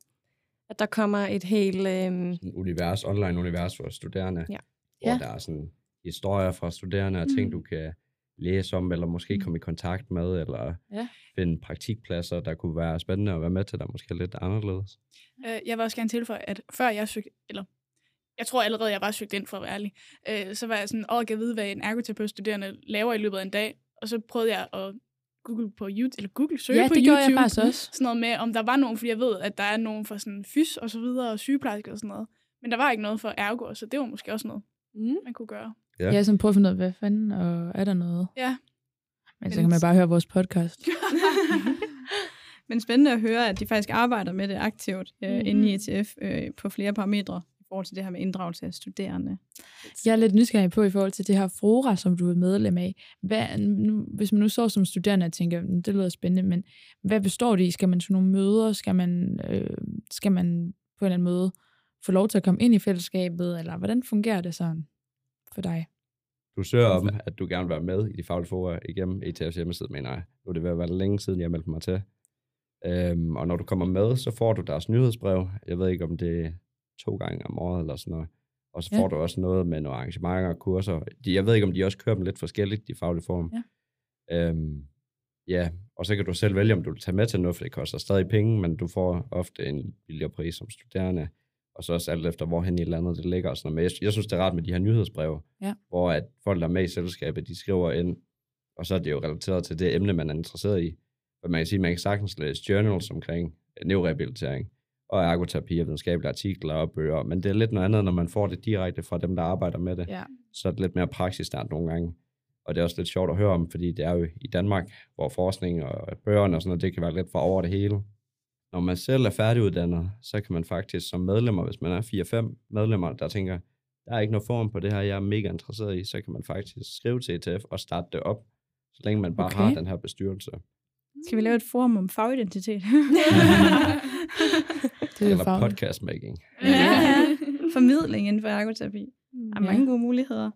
Speaker 3: at der kommer et helt... Øh,
Speaker 4: univers, online univers for studerende.
Speaker 3: Ja.
Speaker 4: Hvor
Speaker 2: Ja.
Speaker 4: der er sådan historier fra studerende og ting,
Speaker 5: Mm.
Speaker 4: du kan læse om, eller måske
Speaker 2: Mm.
Speaker 4: komme i kontakt med, eller
Speaker 2: Ja.
Speaker 4: finde praktikpladser, der kunne være spændende at være med til, der måske er lidt anderledes.
Speaker 5: Øh, jeg vil også gerne tilføje, at før jeg søgte, eller jeg tror allerede, jeg var søgt ind for at være ærlig, øh, så var jeg sådan, åh, jeg kan vide, hvad en ergoterapeutstuderende laver i løbet af en dag. Og så prøvede jeg at google på YouTube, eller Google søge
Speaker 2: Ja,
Speaker 5: på
Speaker 2: det
Speaker 5: YouTube.
Speaker 2: jeg faktisk også.
Speaker 5: Sådan noget med, om der var nogen, fordi jeg ved, at der er nogen for sådan fys og så videre, og sygeplejersker og sådan noget. Men der var ikke noget for ergo, så det var måske også noget,
Speaker 3: mm.
Speaker 5: man kunne gøre.
Speaker 4: Ja.
Speaker 2: Ja. Jeg sådan prøve at finde ud af, hvad fanden, og er der noget?
Speaker 5: Ja.
Speaker 2: Men så kan man bare høre vores podcast. *laughs* *laughs*
Speaker 1: Men spændende at høre, at de faktisk arbejder med det aktivt øh,
Speaker 5: Mhm.
Speaker 1: mm-hmm. inde i ETF øh, på flere parametre i forhold til det her med inddragelse af studerende.
Speaker 2: Jeg er lidt nysgerrig på i forhold til det her Fora, som du er medlem af. Hvad, nu, hvis man nu står som studerende og tænker, "Mm, det lyder spændende, men hvad består det i? Skal man til nogle møder? Skal man, øh, skal man på en eller anden måde få lov til at komme ind i fællesskabet? Eller hvordan fungerer det sådan for dig?
Speaker 4: Du søger om, at du gerne vil være med i de faglige forer igennem ETF's hjemmeside, mener jeg. Nu er det ved at være længe siden, jeg meldte mig til. Øhm, og når du kommer med, så får du deres nyhedsbrev. Jeg ved ikke, om det to gange om året eller sådan noget. Og så
Speaker 2: Ja.
Speaker 4: får du også noget med nogle arrangementer og kurser. De, jeg ved ikke, om de også kører dem lidt forskelligt, de faglige form.
Speaker 2: Ja.
Speaker 4: Øhm, ja, og så kan du selv vælge, om du vil tage med til noget, for det koster stadig penge, men du får ofte en billigere pris som studerende. Og så også alt efter, hvorhen i landet det ligger og sådan noget. Men jeg, jeg synes, det er rart med de her nyhedsbreve,
Speaker 2: Ja.
Speaker 4: hvor at folk, der er med i selskabet, de skriver ind, og så er det jo relateret til det emne, man er interesseret i. Og man kan sige, man kan sagtens læse journals omkring øh, neurorehabilitering, og ergoterapi og videnskabelige artikler og bøger, men det er lidt noget andet, når man får det direkte fra dem, der arbejder med det.
Speaker 2: Ja.
Speaker 4: Så er det lidt mere praksisnært nogle gange. Og det er også lidt sjovt at høre om, fordi det er jo i Danmark, hvor forskning og bøgerne og sådan noget, det kan være lidt for over det hele. Når man selv er færdiguddannet, så kan man faktisk som medlemmer, hvis man er 4-5 medlemmer, der tænker, der er ikke noget form på det her, jeg er mega interesseret i, så kan man faktisk skrive til ETF og starte det op, så længe man bare
Speaker 2: Okay.
Speaker 4: har den her bestyrelse.
Speaker 1: Skal vi lave et forum om fagidentitet? *laughs* *laughs*
Speaker 2: Det er
Speaker 4: Eller
Speaker 2: fagligt.
Speaker 4: podcast making.
Speaker 1: ja, ja. *laughs* Formidling inden for ergoterapi. Der er
Speaker 2: Ja.
Speaker 1: mange gode muligheder.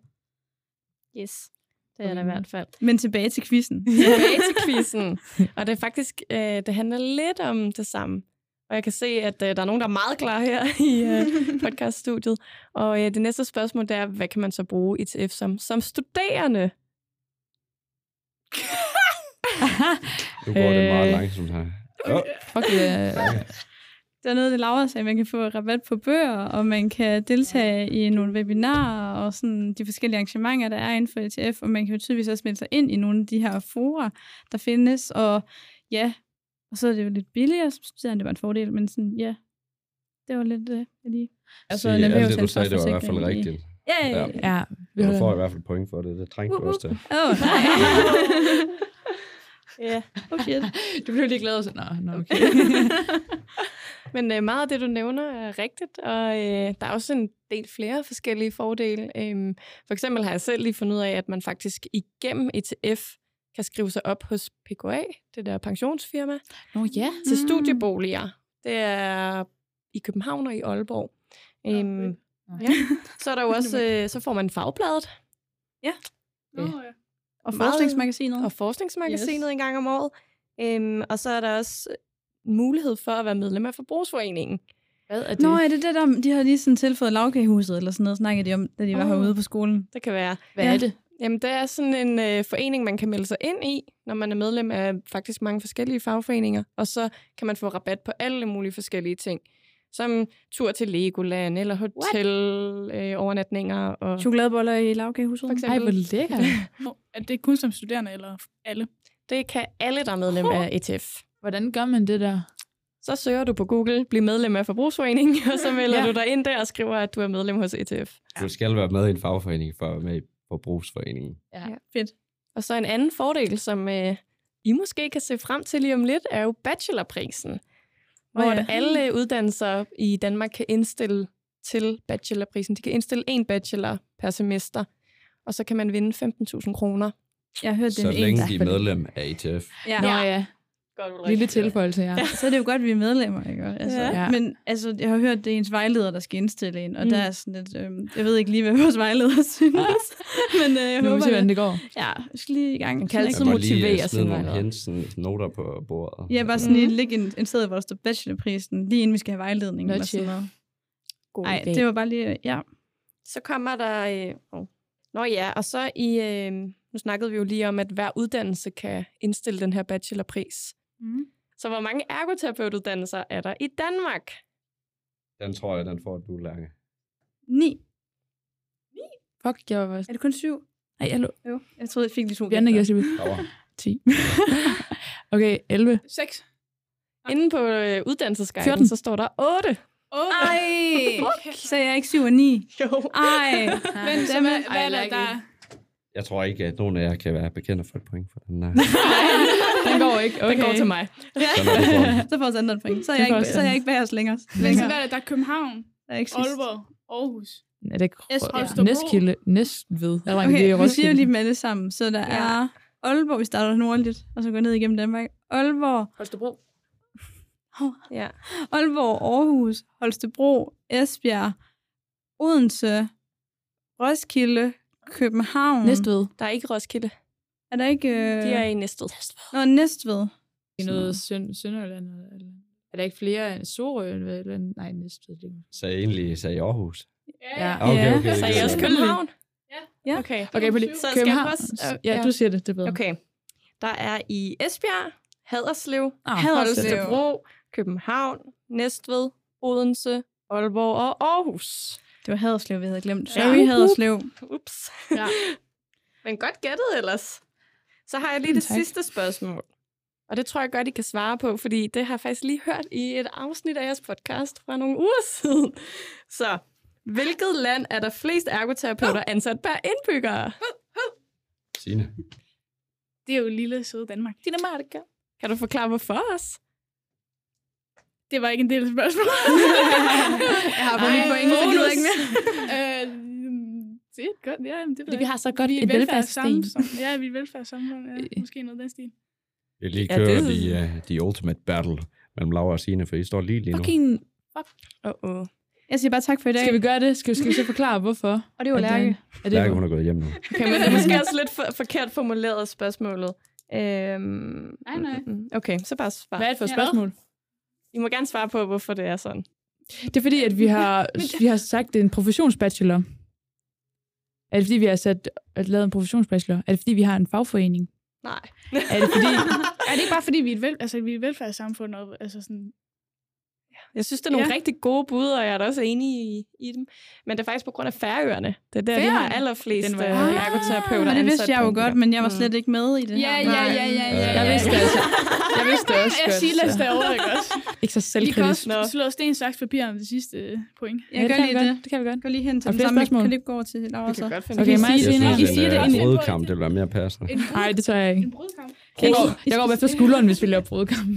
Speaker 3: Yes, det er der i hvert fald.
Speaker 1: Men tilbage til quizzen. *laughs*
Speaker 3: Tilbage til *laughs* quizzen. Og det er faktisk, øh, det handler lidt om det samme. Og jeg kan se, at øh, der er nogen, der er meget klar her i øh, podcaststudiet. Og øh, det næste spørgsmål, det er, hvad kan man så bruge ETF som, som studerende?
Speaker 4: Nu går det meget
Speaker 2: Øh.
Speaker 4: langsomt her. Oh,
Speaker 2: Fuck, øh,
Speaker 1: Der er noget, det Laura sagde, man kan få rabat på bøger, og man kan deltage i nogle webinarer og sådan de forskellige arrangementer, der er inden for ETF, og man kan jo tydeligvis også melde sig ind i nogle af de her fora, der findes, og ja, og så er det jo lidt billigere som studerende, det var en fordel, men sådan, ja, det var lidt øh, lige.
Speaker 4: altså, alt det, du sagde, det var i hvert fald rigtigt.
Speaker 1: Ja,
Speaker 4: Ja.
Speaker 2: ja, vi
Speaker 4: Du får i hvert fald point for det. Det trængte du også til.
Speaker 1: Åh, oh, nej. *laughs* *laughs*
Speaker 3: Ja.
Speaker 1: oh *laughs* shit.
Speaker 2: Du blev lige glad og så, nå, nå okay. *laughs*
Speaker 3: Men øh, meget af det, du nævner, er rigtigt, og øh, der er også en del flere forskellige fordele. Øhm, for eksempel har jeg selv lige fundet ud af, at man faktisk igennem ETF kan skrive sig op hos PKA, det der pensionsfirma,
Speaker 2: Nå ja.
Speaker 3: til
Speaker 1: Mm.
Speaker 3: studieboliger. Det er i København og i Aalborg. Øhm, ja. Så er der jo *laughs* også, øh, så får man fagbladet
Speaker 5: Nå, ja.
Speaker 1: Og
Speaker 3: Meget-
Speaker 1: forskningsmagasinet.
Speaker 3: og forskningsmagasinet
Speaker 1: Yes.
Speaker 3: en gang om året. Øhm, og så er der også mulighed for at være medlem af Forbrugsforeningen.
Speaker 2: Hvad er det?
Speaker 1: Nå, er det det der, de har lige sådan tilføjet lavkagehuset, eller sådan noget, snakkede de om, da de var
Speaker 3: Åh.
Speaker 1: herude på skolen.
Speaker 3: Det kan være.
Speaker 2: Hvad
Speaker 1: Ja.
Speaker 2: er det?
Speaker 3: Jamen, det er sådan en øh, forening, man kan melde sig ind i, når man er medlem af faktisk mange forskellige fagforeninger. Og så kan man få rabat på alle mulige forskellige ting. Som tur til Legoland, eller hotel, øh, overnatninger. Og
Speaker 1: Chokoladeboller i lavkagehuset.
Speaker 3: For eksempel-
Speaker 2: Ej, hvor lækkert. *laughs*
Speaker 5: Er det kun som studerende, eller alle?
Speaker 3: det kan alle, der er medlem af ETF.
Speaker 2: Hvordan gør man det der?
Speaker 3: Så søger du på Google, bliv medlem af Forbrugsforeningen, *laughs* og så melder
Speaker 2: Ja.
Speaker 3: ja. du dig ind der og skriver, at du er medlem hos ETF.
Speaker 4: Du skal være med i en fagforening for at være med i forbrugsforeningen.
Speaker 1: Fedt.
Speaker 3: Og så en anden fordel, som øh, I måske kan se frem til lige om lidt, er jo bachelorprisen. Oh,
Speaker 1: ja.
Speaker 3: alle uddannelser i Danmark kan indstille til bachelorprisen. De kan indstille en bachelor per semester, og så kan man vinde 15.000 kroner.
Speaker 1: Jeg har hørt, det
Speaker 4: Så
Speaker 1: en
Speaker 4: længe
Speaker 1: en.
Speaker 4: de er medlem af ETF.
Speaker 1: Ja.
Speaker 2: Nå ja,
Speaker 3: Godt,
Speaker 2: lille tilføjelse, ja.
Speaker 1: Så er det jo godt, at vi er medlemmer, ikke? Altså,
Speaker 3: Ja.
Speaker 1: ja. Men altså, jeg har hørt, det er ens vejleder, der skal indstille en, og
Speaker 3: Mm.
Speaker 1: der er sådan lidt, øhm, jeg ved ikke lige, hvad vores vejleder *laughs* synes, men øh, jeg
Speaker 2: Nu
Speaker 1: håber,
Speaker 2: se, hvordan
Speaker 1: det.
Speaker 2: går.
Speaker 1: Ja, jeg skal lige i gang.
Speaker 3: Man kan altid motivere
Speaker 4: lige øh,
Speaker 3: sin vejleder.
Speaker 4: Jensen noter på bordet.
Speaker 1: Ja, bare sådan lige
Speaker 3: Mhm.
Speaker 1: ligge en, en sted, hvor der står bachelorprisen, lige inden vi skal have vejledning. Eller sådan noget.
Speaker 3: God
Speaker 1: Nej,
Speaker 3: idé.
Speaker 1: det var bare lige, ja.
Speaker 3: Så kommer der... Øh, oh. Nå ja, og så i... Øh, nu snakkede vi jo lige om, at hver uddannelse kan indstille den her bachelorpris.
Speaker 1: Mm.
Speaker 3: Så hvor mange ergoterapeutuddannelser er der i Danmark?
Speaker 4: Den tror jeg, den får du, Lærke.
Speaker 1: Ni.
Speaker 2: Fuck, jeg var...
Speaker 1: Er det kun syv?
Speaker 2: Ej, jeg lå...
Speaker 1: Jo, jeg troede, jeg fik lige to.
Speaker 2: Jeg siger
Speaker 4: Laura.
Speaker 2: 10. okay, 11.
Speaker 5: Seks.
Speaker 3: Inde på øh, uddannelsesguiden,
Speaker 2: 14.
Speaker 3: så står der 8.
Speaker 5: Oh,
Speaker 1: Ej, så jeg er ikke syv og ni.
Speaker 3: Jo.
Speaker 1: Ej, *laughs*
Speaker 5: Men så hvad, hvad er der?
Speaker 4: Jeg tror ikke, at nogen af jer kan være bekendt for et point for den der. *laughs*
Speaker 2: Den går ikke. Okay.
Speaker 3: Den går til mig.
Speaker 4: Så når du får
Speaker 1: så får jeg andet point. Så er
Speaker 2: Det
Speaker 1: jeg ikke,
Speaker 2: os
Speaker 1: så er jeg ikke bag os længere.
Speaker 5: Men så
Speaker 1: længere.
Speaker 5: hvad er der? Der er København,
Speaker 1: Der er ikke.
Speaker 5: Aalborg, Aarhus.
Speaker 2: Er det ikke ja. Næstkilde? Næstved. Jeg okay, det er
Speaker 1: Okay, vi siger jo lige dem alle sammen. Så der
Speaker 3: Ja.
Speaker 1: er Aalborg, vi starter nordligt, og så går ned igennem Danmark. Aalborg,
Speaker 2: Holstebro.
Speaker 3: Ja.
Speaker 1: Aalborg, Aarhus, Holstebro, Esbjerg, Odense, Roskilde, København.
Speaker 2: Næstved.
Speaker 3: Der er ikke Roskilde.
Speaker 1: Er der ikke... Øh...
Speaker 3: De er i Næstved.
Speaker 1: Nå, Næstved.
Speaker 2: I noget Søn Sønderjylland? Eller, eller. Er der ikke flere end Sorø? Eller, eller, nej, Næstved. Det
Speaker 4: Så egentlig sagde Aarhus.
Speaker 2: Ja.
Speaker 4: Okay,
Speaker 1: Ja.
Speaker 4: okay.
Speaker 3: Så er I også København?
Speaker 1: Ja.
Speaker 3: Okay.
Speaker 2: Okay, på det.
Speaker 3: Så skal jeg at-
Speaker 2: Ja,
Speaker 3: ja.
Speaker 2: du siger det. Det er bedre.
Speaker 3: Okay. Der er i Esbjerg, Haderslev,
Speaker 2: Ah,
Speaker 1: Haderslev.
Speaker 3: Holstebro, København, Næstved, Odense, Aalborg og Aarhus.
Speaker 1: Det var Haderslev, vi havde glemt.
Speaker 3: Ja.
Speaker 1: Sorry, Haderslev.
Speaker 3: Ups.
Speaker 5: Ja. *laughs*
Speaker 3: Men godt gættet ellers. Så har jeg lige det
Speaker 2: tak.
Speaker 3: sidste spørgsmål. Og det tror jeg godt, I kan svare på, fordi det har jeg faktisk lige hørt i et afsnit af jeres podcast fra nogle uger siden. Så, hvilket land er der flest ergoterapeuter ansat per indbygger?
Speaker 4: Signe.
Speaker 5: Det er jo lille søde Danmark.
Speaker 3: Dinamarca. Kan du forklare, hvorfor os?
Speaker 5: Det var ikke en del af spørgsmålet. *laughs*
Speaker 1: Jeg har fået mit
Speaker 5: Ej,
Speaker 1: point, så gider jeg ikke mere.
Speaker 5: Det er godt, ja, det
Speaker 2: Fordi vi har så godt
Speaker 5: vi
Speaker 2: et
Speaker 5: velfærdssamfund. Ja, vi er velfærdssamfund. Ja, *laughs* måske noget af den stil.
Speaker 4: Vi lige
Speaker 3: Ja,
Speaker 4: kørt
Speaker 3: det-
Speaker 4: de, uh, de ultimate battle mellem Laura og Signe, for I står lige lige nu.
Speaker 2: Fucking...
Speaker 3: Uh-oh.
Speaker 1: Jeg siger bare tak for i dag.
Speaker 2: Skal vi gøre det? Skal, skal vi så forklare, hvorfor?
Speaker 1: Og det var Lærke.
Speaker 2: Er
Speaker 4: Lærke,
Speaker 2: det,
Speaker 4: hun er gået hjem nu.
Speaker 3: Okay, men *laughs* det er måske også lidt for, forkert formuleret spørgsmålet. Øhm,
Speaker 5: Nej, nej.
Speaker 3: mm, mm. Okay, så bare svar.
Speaker 2: hvad er det for et
Speaker 5: Ja.
Speaker 2: spørgsmål?
Speaker 3: I må gerne svare på, hvorfor det er sådan.
Speaker 2: Det er fordi, at vi har, *laughs* vi har sagt, at det er en professionsbachelor. Er det fordi, vi har sat, at lavet en professionsbachelor? Er det fordi, vi har en fagforening?
Speaker 3: Nej.
Speaker 2: Er det fordi... *laughs*
Speaker 5: Er det ikke bare, fordi vi er et, vel, altså, vi er et velfærdssamfund? Og, altså sådan,
Speaker 3: Jeg synes, det er nogle
Speaker 5: Ja.
Speaker 3: ja. rigtig gode bud, og jeg er da også enig i, i dem. Men det er faktisk på grund af færøerne. Det er der, de har
Speaker 5: Færøerne?
Speaker 3: allerflest
Speaker 2: Den var-
Speaker 3: øh, ergoterapeuter
Speaker 1: Men det vidste jeg jo
Speaker 3: en
Speaker 1: godt, men jeg var
Speaker 3: Mm.
Speaker 1: slet ikke med i det
Speaker 5: Ja,
Speaker 1: her.
Speaker 5: ja, ja, ja, ja.
Speaker 2: Jeg vidste det altså. Jeg vidste det også *laughs*
Speaker 5: Jeg
Speaker 2: godt.
Speaker 5: siger
Speaker 2: så-
Speaker 5: derovre, ikke også? *laughs*
Speaker 2: Ikke så
Speaker 5: Vi kan
Speaker 2: selvkritisk.
Speaker 5: også slå sten, saks, papir om det sidste øh, point.
Speaker 1: Jeg gør
Speaker 2: kan vi
Speaker 1: lige
Speaker 2: godt.
Speaker 1: det.
Speaker 2: Det kan vi godt.
Speaker 1: Gå lige hen til den samme. Kan det ikke gå over til Laura
Speaker 3: Vi
Speaker 1: så?
Speaker 3: kan godt finde
Speaker 2: Okay, mig
Speaker 3: det.
Speaker 2: og Signe.
Speaker 4: Jeg
Speaker 5: I
Speaker 4: synes,
Speaker 5: siger
Speaker 4: en
Speaker 5: det også.
Speaker 4: brudkamp, det vil være mere passende.
Speaker 5: En
Speaker 2: Nej, det tør jeg ikke.
Speaker 5: En brudkamp.
Speaker 2: Jeg går, jeg for skulderen, hvis vi laver brudkamp.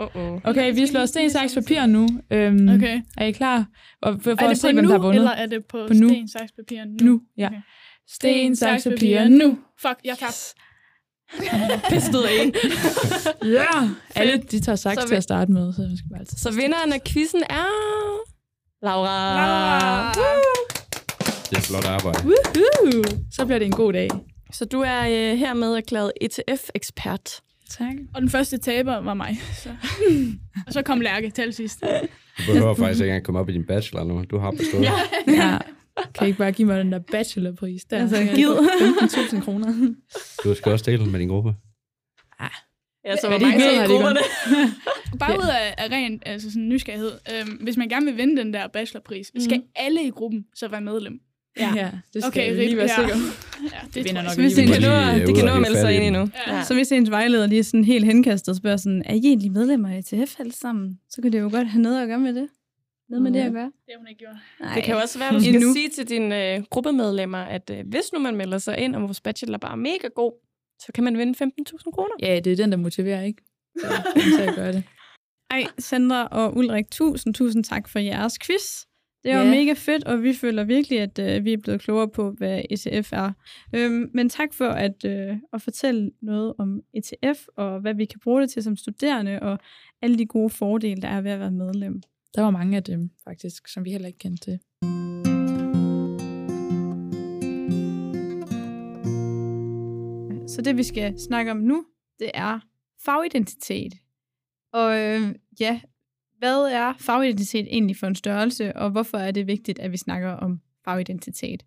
Speaker 3: Uh-oh.
Speaker 2: Okay, vi slår sten, saks, papir nu. Øhm,
Speaker 5: Okay.
Speaker 2: Er I klar? Og for, for
Speaker 5: Er
Speaker 2: at
Speaker 5: det
Speaker 2: se,
Speaker 5: på
Speaker 2: hvem
Speaker 5: nu,
Speaker 2: der har vundet.
Speaker 5: eller er det på,
Speaker 2: På nu.
Speaker 5: sten, saks, papir nu?
Speaker 2: Nu, ja.
Speaker 5: Okay.
Speaker 2: Sten, saks, papir, nu.
Speaker 5: Fuck, jeg tabte.
Speaker 3: Pistet af. *laughs*
Speaker 2: Ja! Alle, de tager saks
Speaker 3: Så
Speaker 2: til
Speaker 3: vi-
Speaker 2: at starte med, så skal vi altid.
Speaker 3: Så vinderen af quizzen er... Laura.
Speaker 5: Laura.
Speaker 4: Det er flot arbejde.
Speaker 2: Woohoo! Så bliver det en god dag.
Speaker 3: Så du er øh, hermed erklæret ETF-ekspert.
Speaker 2: Tak.
Speaker 5: Og den første taber var mig. Så. *laughs* og så kom Lærke til allersidst.
Speaker 4: Du behøver faktisk ikke engang komme op i din bachelor nu. Du har bestået. *laughs*
Speaker 2: Ja. Kan I ikke bare give mig den der bachelorpris der?
Speaker 1: Altså, gid.
Speaker 2: få 15.000 kroner.
Speaker 4: Du skal også dele den med din gruppe.
Speaker 3: Ja, så
Speaker 2: er det,
Speaker 3: mange
Speaker 2: I ved,
Speaker 3: er
Speaker 2: har
Speaker 3: i grupperne? *laughs*
Speaker 5: Bare ud af, af ren altså sådan nysgerrighed. Øhm, hvis man gerne vil vinde den der bachelorpris, mm. skal alle i gruppen så være medlem?
Speaker 2: Ja, ja det skal
Speaker 5: Okay,
Speaker 2: okay, lige være
Speaker 5: ja.
Speaker 2: sikker.
Speaker 5: Ja, det
Speaker 2: vinder
Speaker 5: jeg.
Speaker 2: nok
Speaker 5: Så hvis
Speaker 1: lige.
Speaker 5: det
Speaker 3: Det kan nå,
Speaker 4: øh,
Speaker 3: det kan nå at melde sig ind endnu.
Speaker 5: Ja.
Speaker 1: Så hvis ens vejleder lige er sådan helt henkastet og spørger sådan, er I egentlig medlemmer af ETF alle sammen? Så kan det jo godt have noget at gøre med det. Noget med det at gøre.
Speaker 5: Det har hun ikke gjort.
Speaker 1: Nej.
Speaker 3: Det kan jo også være, at du skal
Speaker 1: Endnu.
Speaker 3: sige til dine øh, gruppemedlemmer, at øh, hvis nu man melder sig ind, og vores bachelor bare er mega god, så kan man vinde 15.000 kroner.
Speaker 2: Ja, det er den, der motiverer, ikke? Så, så jeg gør det.
Speaker 1: Ej, Sandra og Ulrik, tusind, tusind tak for jeres quiz. Det var
Speaker 2: Ja.
Speaker 1: mega fedt, og vi føler virkelig, at øh, vi er blevet klogere på, hvad ETF er. Øhm, men tak for at, øh, at fortælle noget om ETF, og hvad vi kan bruge det til som studerende, og alle de gode fordele, der er ved at være medlem.
Speaker 2: Der var mange af dem, faktisk, som vi heller ikke kendte til.
Speaker 1: Så det, vi skal snakke om nu, det er fagidentitet. Og øh, ja, hvad er fagidentitet egentlig for en størrelse, og hvorfor er det vigtigt, at vi snakker om fagidentitet?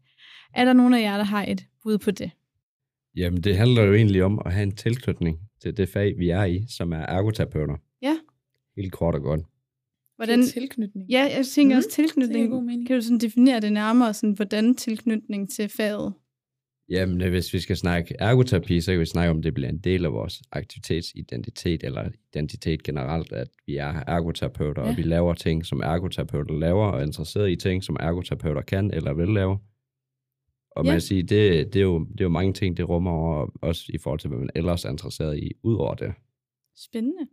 Speaker 1: Er der nogen af jer, der har et bud på det?
Speaker 4: Jamen, det handler jo egentlig om at have en tilknytning til det fag, vi er i, som er ergoterapeuter.
Speaker 1: Ja.
Speaker 4: Helt kort og godt.
Speaker 1: Hvordan,
Speaker 2: tilknytning.
Speaker 1: ja, jeg tænker
Speaker 2: Mhm,
Speaker 1: også
Speaker 2: Det giver
Speaker 1: tilknytning.
Speaker 2: god mening.
Speaker 1: Kan du sådan definere det nærmere, sådan, hvordan tilknytning til faget?
Speaker 4: Jamen, øh, hvis vi skal snakke ergoterapi, så kan vi snakke om, at det bliver en del af vores aktivitetsidentitet, eller identitet generelt, at vi er ergoterapeuter, ja. Og vi laver ting, som ergoterapeuter laver, og er interesseret i ting, som ergoterapeuter kan eller vil lave. Og man
Speaker 1: Ja.
Speaker 4: kan sige, det, det, er jo, det er jo mange ting, det rummer over, også i forhold til, hvad man ellers er interesseret i, ud over det.
Speaker 1: Spændende.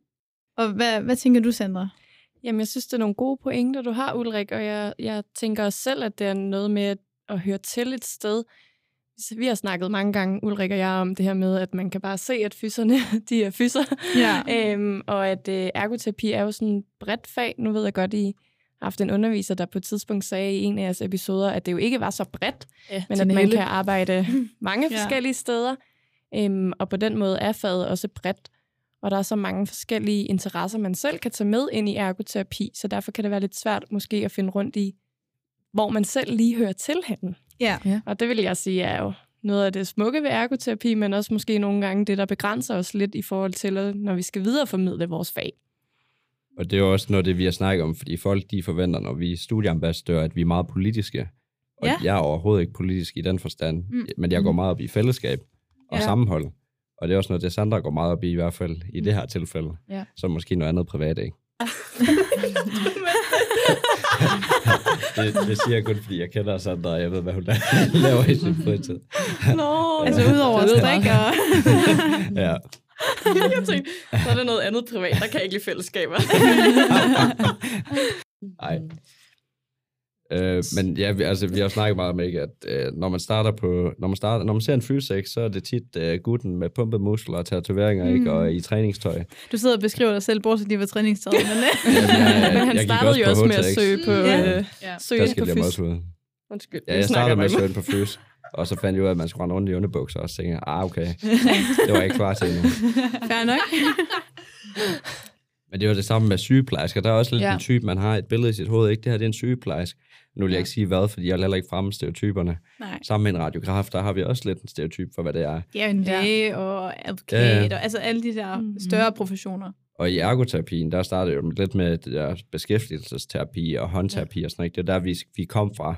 Speaker 1: Og hvad, hvad tænker du, Sandra?
Speaker 3: Jamen, jeg synes, det er nogle gode pointer, du har, Ulrik, og jeg, jeg tænker også selv, at det er noget med at høre til et sted. Vi har snakket mange gange, Ulrik og jeg, om det her med, at man kan bare se, at fyserne, *laughs* de er fyser.
Speaker 1: Ja.
Speaker 3: Øhm, og at øh, ergoterapi er jo sådan et bredt fag. Nu ved jeg godt, I har haft en underviser, der på et tidspunkt sagde i en af jeres episoder, at det jo ikke var så bredt,
Speaker 2: Ja,
Speaker 3: men at man kan arbejde *laughs* mange
Speaker 1: Ja.
Speaker 3: forskellige steder. Øhm, og på den måde er faget også bredt. Og der er så mange forskellige interesser, man selv kan tage med ind i ergoterapi, så derfor kan det være lidt svært måske at finde rundt i, hvor man selv lige hører til henne.
Speaker 1: Ja.
Speaker 3: Og det vil jeg sige er jo noget af det smukke ved ergoterapi, men også måske nogle gange det, der begrænser os lidt i forhold til, når vi skal videreformidle vores fag.
Speaker 4: Og det er jo også noget, det vi har snakket om, fordi folk de forventer, når vi er studieambassadører, at vi er meget politiske. Og
Speaker 1: Ja.
Speaker 4: jeg er overhovedet ikke politisk i den forstand,
Speaker 1: Mm.
Speaker 4: mm. men jeg går meget op i fællesskab og
Speaker 1: Ja.
Speaker 4: ja. sammenhold. Og det er også noget, det Sandra går meget op i, i hvert fald i
Speaker 1: Mm.
Speaker 4: det her tilfælde.
Speaker 2: Ja.
Speaker 4: Så måske noget andet privat, ikke? *laughs* *laughs* *laughs* det, det siger jeg kun, fordi jeg kender Sandra, og jeg ved, hvad hun *laughs* laver i sin fritid.
Speaker 3: Nå,
Speaker 1: Altså udover at strikke og...
Speaker 4: ja.
Speaker 3: jeg tænkte, så er der noget andet privat, der kan ikke lide fællesskaber.
Speaker 4: Nej. Øh, men ja, vi, altså, vi har snakket meget om, ikke, at øh, når man starter på, når man, starter, når man ser en fysisk, så er det tit øh, gutten med pumpede muskler og tatoveringer, mm. ikke, og i træningstøj.
Speaker 1: Du sidder og beskriver dig selv, bortset lige ved træningstøjet. Men, øh,
Speaker 4: jeg,
Speaker 3: Men *laughs* han
Speaker 4: jeg
Speaker 3: startede jo også med at søge på,
Speaker 1: Ja.
Speaker 3: øh,
Speaker 2: Ja.
Speaker 3: søge
Speaker 4: Der
Speaker 3: ind
Speaker 4: skal
Speaker 3: på
Speaker 4: jeg
Speaker 3: fys.
Speaker 4: også ud.
Speaker 3: Undskyld,
Speaker 4: Ja, jeg
Speaker 3: snakker
Speaker 4: startede med at søge på fys, og så fandt jeg ud af, at man skulle rende rundt i underbukser, og så tænkte jeg, ah, okay, *laughs* det var jeg ikke klar til endnu.
Speaker 1: fair nok. *laughs*
Speaker 4: Men det er jo det samme med sygeplejersker. Der er også lidt
Speaker 2: Ja.
Speaker 4: ja. en type, man har et billede i sit hoved. Ikke? Det her det er en sygeplejerske. Nu vil jeg
Speaker 2: Ja.
Speaker 4: ikke sige hvad, fordi jeg vil heller ikke fremme stereotyperne.
Speaker 1: Nej.
Speaker 4: Sammen med en radiograf, der har vi også lidt en stereotyp for, hvad det er.
Speaker 1: Ja, en
Speaker 2: Ja.
Speaker 1: læge og advokat,
Speaker 4: Ja, ja.
Speaker 1: og altså alle de der
Speaker 3: Mhm.
Speaker 1: større professioner.
Speaker 4: Og i ergoterapien, der startede jo lidt med det der beskæftigelsesterapi og håndterapi ja. og sådan noget. Det er der, vi, vi kom fra.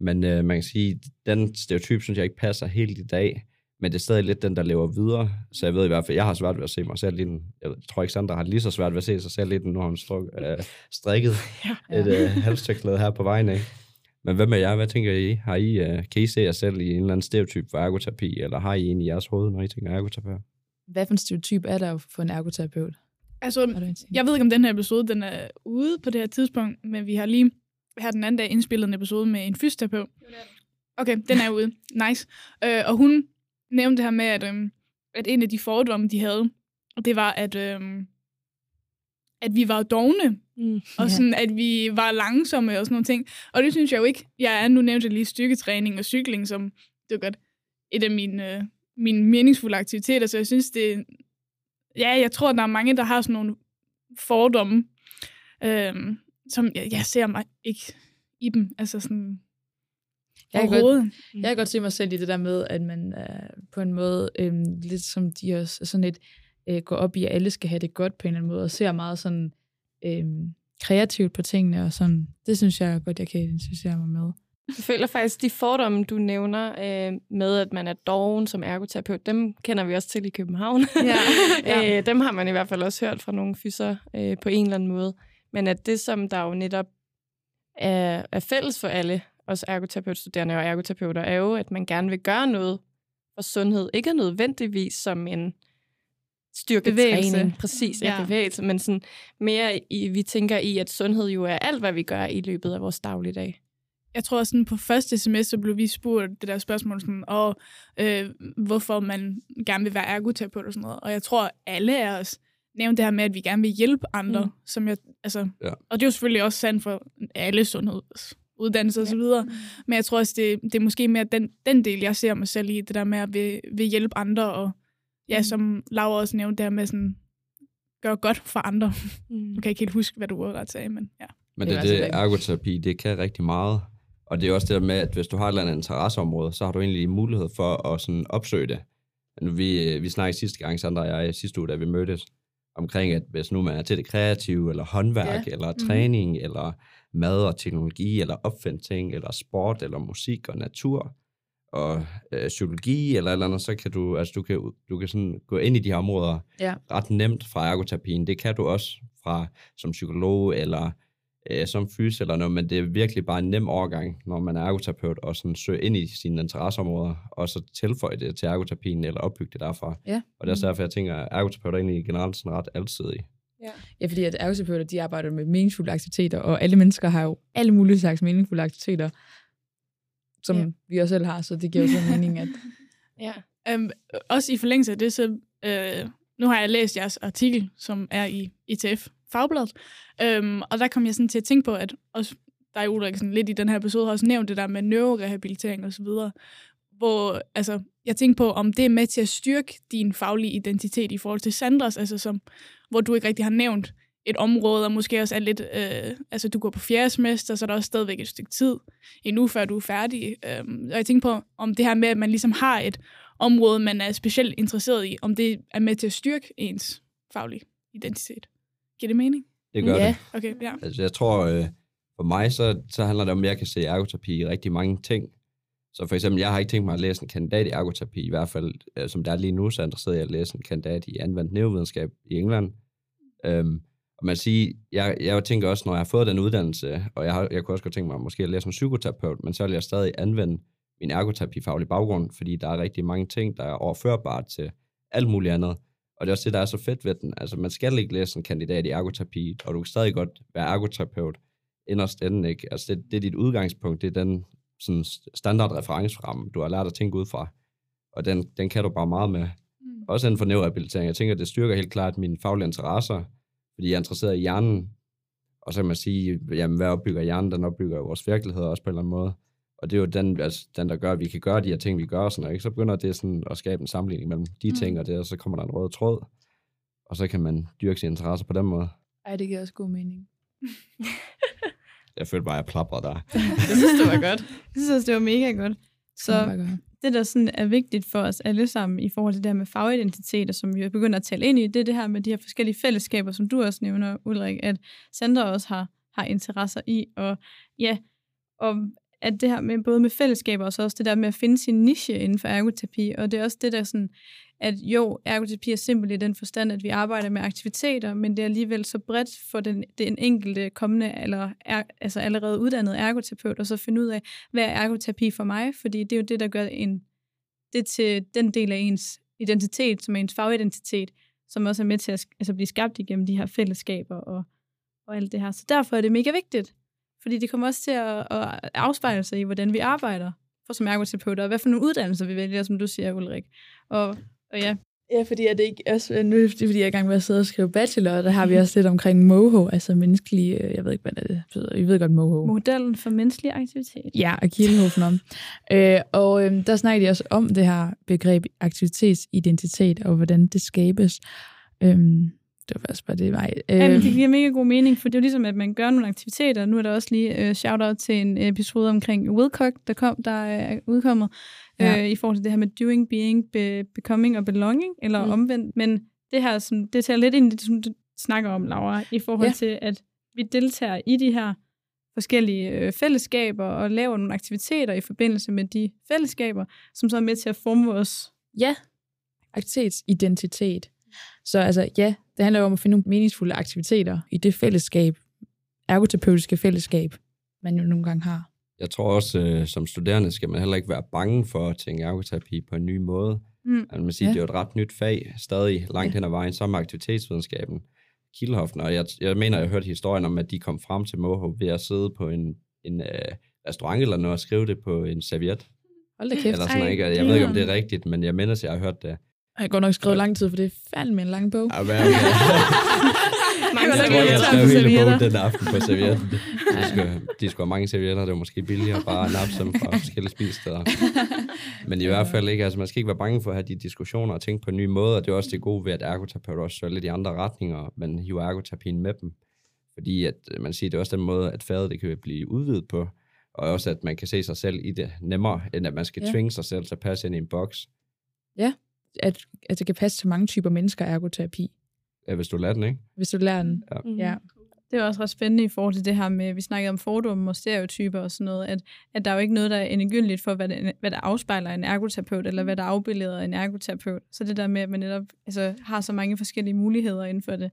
Speaker 4: Men øh, man kan sige, den stereotyp, synes jeg ikke passer helt i dag. Men det er stadig lidt den, der lever videre. Så jeg ved i hvert fald, jeg har svært ved at se mig selv i den. Jeg tror ikke, Sandra har lige så svært ved at se sig selv i den, nu har hun struk, øh, strikket *laughs*
Speaker 3: Ja.
Speaker 4: et øh, halvstørklæde her på vejen af. Men hvad med jer? Hvad tænker I? Har I øh, kan I se jer selv i en eller anden stereotyp for ergoterapi, eller har I en i jeres hoved, når I tænker ergoterapeut?
Speaker 2: Hvad for en stereotyp er der for en ergoterapeut?
Speaker 5: Altså, jeg ved ikke, om den her episode den er ude på det her tidspunkt, men vi har lige her den anden dag indspillet en episode med en fysioterapeut. Okay, den er ude. Nice. Øh, og hun nævnte det her med, at, øhm, at en af de fordomme, de havde, det var, at, øhm, at vi var dogne,
Speaker 3: Mm.
Speaker 5: og sådan, at vi var langsomme og sådan nogle ting. Og det synes jeg jo ikke. Jeg er nu nævnt jeg lige styrketræning og cykling, som det er godt et af mine, øh, mine meningsfulde aktiviteter, så jeg synes, det Ja, jeg tror, der er mange, der har sådan nogle fordomme, øhm, som jeg, jeg ser mig ikke i dem. Altså sådan
Speaker 2: Jeg kan godt-. Jeg kan godt se mig selv i det der med, at man øh, på en måde, øh, lidt som de også, sådan lidt øh, går op i, at alle skal have det godt på en eller anden måde, og ser meget sådan øh, kreativt på tingene, og sådan. Det synes jeg godt, jeg kan identificere mig med.
Speaker 3: Jeg føler faktisk, de fordomme, du nævner øh, med, at man er doven som ergoterapeut, dem kender vi også til i København. *laughs*
Speaker 2: Ja,
Speaker 3: ja. *laughs* øh, dem har man i hvert fald også hørt fra nogle fyser øh, på en eller anden måde. Men at det, som der jo netop er, er fælles for alle os ergoterapeutstuderende og ergoterapeuter, er jo, at man gerne vil gøre noget for sundhed. Ikke nødvendigvis som en styrketræning,
Speaker 1: Bevægelse.
Speaker 3: præcis, ja,
Speaker 1: Ja.
Speaker 3: bevægelse, men sådan mere i, vi tænker i, at sundhed jo er alt, hvad vi gør i løbet af vores dagligdag.
Speaker 5: Jeg tror sådan på første semester blev vi spurgt det der spørgsmål sådan, og øh, hvorfor man gerne vil være ergoterapeut og sådan noget. Og jeg tror, alle af os nævnte det her med, at vi gerne vil hjælpe andre,
Speaker 3: Mm.
Speaker 5: som jeg, altså,
Speaker 4: Ja.
Speaker 5: og det er jo selvfølgelig også sandt for alle sundhedsuddannelser og så videre. Men jeg tror også, det, det er måske mere den, den del, jeg ser mig selv i, det der med at vil, vil hjælpe andre, og ja,
Speaker 3: Mm.
Speaker 5: som Laura også nævnte, det her med sådan, gøre godt for andre. *laughs*
Speaker 3: Mm.
Speaker 5: Nu kan ikke helt huske, hvad du ordret sagde, men ja.
Speaker 4: Men
Speaker 2: Det
Speaker 4: det,
Speaker 2: er
Speaker 4: det,
Speaker 2: altså
Speaker 4: ergoterapi, det kan rigtig meget. Og det er også det der med, at hvis du har et eller andet interesseområde, så har du egentlig mulighed for at sådan opsøge det. Nu, vi, vi snakkede sidste gang, Sandra og jeg, sidste uge, da vi mødtes, omkring, at hvis nu man er til det kreative, eller håndværk,
Speaker 2: Ja.
Speaker 4: ja. eller træning, mm. eller mad og teknologi, eller opfindting, eller sport, eller musik og natur, og øh, psykologi, eller eller andet, så kan du, altså du kan, du kan sådan gå ind i de her områder
Speaker 2: Ja.
Speaker 4: ret nemt fra ergoterapien. Det kan du også fra som psykolog, eller øh, som fys eller noget, men det er virkelig bare en nem overgang, når man er ergoterapeut, og sådan søge ind i sine interesseområder, og så tilføje det til ergoterapien, eller opbygge det derfra.
Speaker 2: Ja.
Speaker 4: Og det er også derfor, jeg tænker, at ergoterapeut er egentlig generelt sådan ret alsidig.
Speaker 2: Ja, fordi at ergoterapeuter, de arbejder med meningsfulde aktiviteter, og alle mennesker har jo alle mulige slags meningsfulde aktiviteter, som
Speaker 3: Ja.
Speaker 2: ja. vi også selv har, så det giver jo så mening, at *laughs*
Speaker 3: Ja.
Speaker 5: Øhm, også i forlængelse af det, så øh, nu har jeg læst jeres artikel, som er i ETF Fagbladet, øhm, og der kom jeg sådan til at tænke på, at også der jo Ulrik sådan lidt i den her episode har også nævnt det der med neurorehabilitering og så videre, hvor altså, jeg tænkte på, om det er med til at styrke din faglige identitet i forhold til Sandras, altså som, hvor du ikke rigtig har nævnt et område, og måske også er lidt, øh, altså du går på fjerde semester, så er der også stadigvæk et stykke tid endnu, før du er færdig. Øhm, og jeg tænker på, om det her med, at man ligesom har et område, man er specielt interesseret i, om det er med til at styrke ens faglige identitet. Giver det mening?
Speaker 4: Det gør
Speaker 2: Ja.
Speaker 4: det.
Speaker 5: Okay, ja.
Speaker 4: Altså, jeg tror, øh, for mig, så, så handler det om, at jeg kan se ergoterapi i rigtig mange ting. Så for eksempel, jeg har ikke tænkt mig at læse en kandidat i ergoterapi, i hvert fald, øh, som der er lige nu, så er jeg interesseret i at læse en kandidat i anvendt neurovidenskab i England. Øhm, og man siger, jeg, jeg tænker også, når jeg har fået den uddannelse, og jeg, har, jeg kunne også godt tænke mig måske at læse som psykoterapeut, men så vil jeg stadig anvende min ergoterapifaglige baggrund, fordi der er rigtig mange ting, der er overførbart til alt muligt andet. Og det er også det, der er så fedt ved den. Altså, man skal ikke læse en kandidat i ergoterapi, og du kan stadig godt være ergoterapeut inderst inden, ikke? Altså, det, det er dit udgangspunkt, det er den sådan standard referenceramme, du har lært at tænke ud fra. Og den, den kan du bare meget med.
Speaker 5: Mm.
Speaker 4: Også inden for neurorehabilitering. Jeg tænker, det styrker helt klart mine faglige interesser, fordi jeg er interesseret i hjernen. Og så kan man sige, jamen, hvad opbygger hjernen? Den opbygger vores virkelighed også på en eller anden måde. Og det er jo den, altså, den der gør, at vi kan gøre de her ting, vi gør. og Sådan, noget, ikke? Så begynder det sådan at skabe en sammenligning mellem de
Speaker 5: Mm.
Speaker 4: ting og det, og så kommer der en rød tråd. Og så kan man dyrke sine interesser på den måde.
Speaker 2: Ej, det giver også god mening. *laughs*
Speaker 4: Jeg følte bare, at jeg plapper der. *laughs* *laughs*
Speaker 3: Jeg synes, det var godt.
Speaker 1: Jeg synes også, det var mega godt.
Speaker 2: Så...
Speaker 1: Det, der sådan er vigtigt for os alle sammen i forhold til det her med fagidentiteter, som vi er begyndt at tale ind i, det er det her med de her forskellige fællesskaber, som du også nævner, Ulrik, at Sandra også har, har interesser i. Og ja, og at det her med både med fællesskaber og så også det der med at finde sin niche inden for ergoterapi, og det er også det der sådan, at jo, ergoterapi er simpelt i den forstand, at vi arbejder med aktiviteter, men det er alligevel så bredt for den, den enkelte kommende, eller er, altså allerede uddannet ergoterapeut, og så finde ud af, hvad er ergoterapi for mig, fordi det er jo det, der gør en, det til den del af ens identitet, som er ens fagidentitet, som også er med til at altså blive skabt igennem de her fællesskaber og, og alt det her. Så derfor er det mega vigtigt, fordi det kommer også til at, at afspejle sig i, hvordan vi arbejder for som ergoterapeuter, og hvad for nogle uddannelser vi vælger, som du siger, Ulrik. Og, og ja,
Speaker 2: Ja, fordi er det ikke også, nu er det fordi, jeg er i gang med at sidde og skrive bachelor, og der har vi også lidt omkring MOHO, altså menneskelig, øh, jeg ved ikke, hvad det betyder. I ved godt MOHO.
Speaker 1: modellen for menneskelig aktivitet.
Speaker 2: Ja, og Kielhofen om. Øh, og øh, der snakker de også om det her begreb aktivitetsidentitet, og hvordan det skabes. Øh, det var faktisk bare det vej. Øh,
Speaker 1: Ja, men det giver mega god mening, for det er jo ligesom, at man gør nogle aktiviteter. Nu er der også lige uh, shout-out til en episode omkring Wilcock, der, kom, der er udkommet,
Speaker 2: Ja.
Speaker 1: uh, i forhold til det her med doing, being, be, becoming og belonging, eller
Speaker 3: Mm.
Speaker 1: omvendt. Men det her, som, det tager lidt ind i det, som du snakker om, Laura, i forhold
Speaker 2: ja.
Speaker 1: til, at vi deltager i de her forskellige øh, fællesskaber og laver nogle aktiviteter i forbindelse med de fællesskaber, som så er med til at forme vores
Speaker 2: Ja, aktivitetsidentitet. Så altså, ja, det handler jo om at finde nogle meningsfulde aktiviteter i det fællesskab, ergoterapeutiske fællesskab, man jo nogle gange har.
Speaker 4: Jeg tror også, øh, som studerende skal man heller ikke være bange for at tænke ergoterapi på en ny måde.
Speaker 1: Mm.
Speaker 4: Altså, man siger,
Speaker 2: Ja.
Speaker 4: det er et ret nyt fag, stadig langt
Speaker 2: Ja.
Speaker 4: hen ad vejen, som aktivitetsvidenskaben. Kielhofen, og jeg, jeg mener, jeg hørte historien om, at de kom frem til Moho ved at sidde på en, en øh, restaurant eller noget og skrive det på en serviet.
Speaker 2: Hold da kæft.
Speaker 4: Eller sådan
Speaker 1: Ej,
Speaker 4: ikke? Jeg ved ikke, om det er rigtigt, men jeg mener, at jeg har hørt det.
Speaker 2: Jeg har godt nok skrevet lang tid, for det er fandme en lang bog.
Speaker 4: Ja, men, okay.
Speaker 3: Mange
Speaker 1: Jeg
Speaker 4: tror, jeg skrev hele bogen den aften på servietten. *laughs* De skulle, de skulle have mange servietter, det var måske billigere bare at nappe dem fra forskellige spisesteder. Men i hvert fald ikke, altså man skal ikke være bange for at have de diskussioner og tænke på en ny måde, og det er også det gode ved, at ergoterapeuter også søger lidt i andre retninger, men hiver ergoterapien med dem. Fordi at, øh, man siger, det er også den måde, at faget det kan blive udvidet på, og også at man kan se sig selv i det nemmere, end at man skal
Speaker 2: Ja.
Speaker 4: tvinge sig selv til at passe ind i en boks,
Speaker 2: At, at det kan passe til mange typer mennesker, ergoterapi,
Speaker 4: øh, hvis du lader den, ikke?
Speaker 2: hvis du lærer den.
Speaker 3: Mm.
Speaker 2: Ja.
Speaker 1: Det er også ret spændende i forhold til det her med, vi snakkede om fordomme og stereotyper og sådan noget, at, at der er jo ikke noget, der er endegyldigt for, hvad, det, hvad der afspejler en ergoterapeut, eller hvad der afbilleder en ergoterapeut. Så det der med, at man netop altså, har så mange forskellige muligheder inden for det.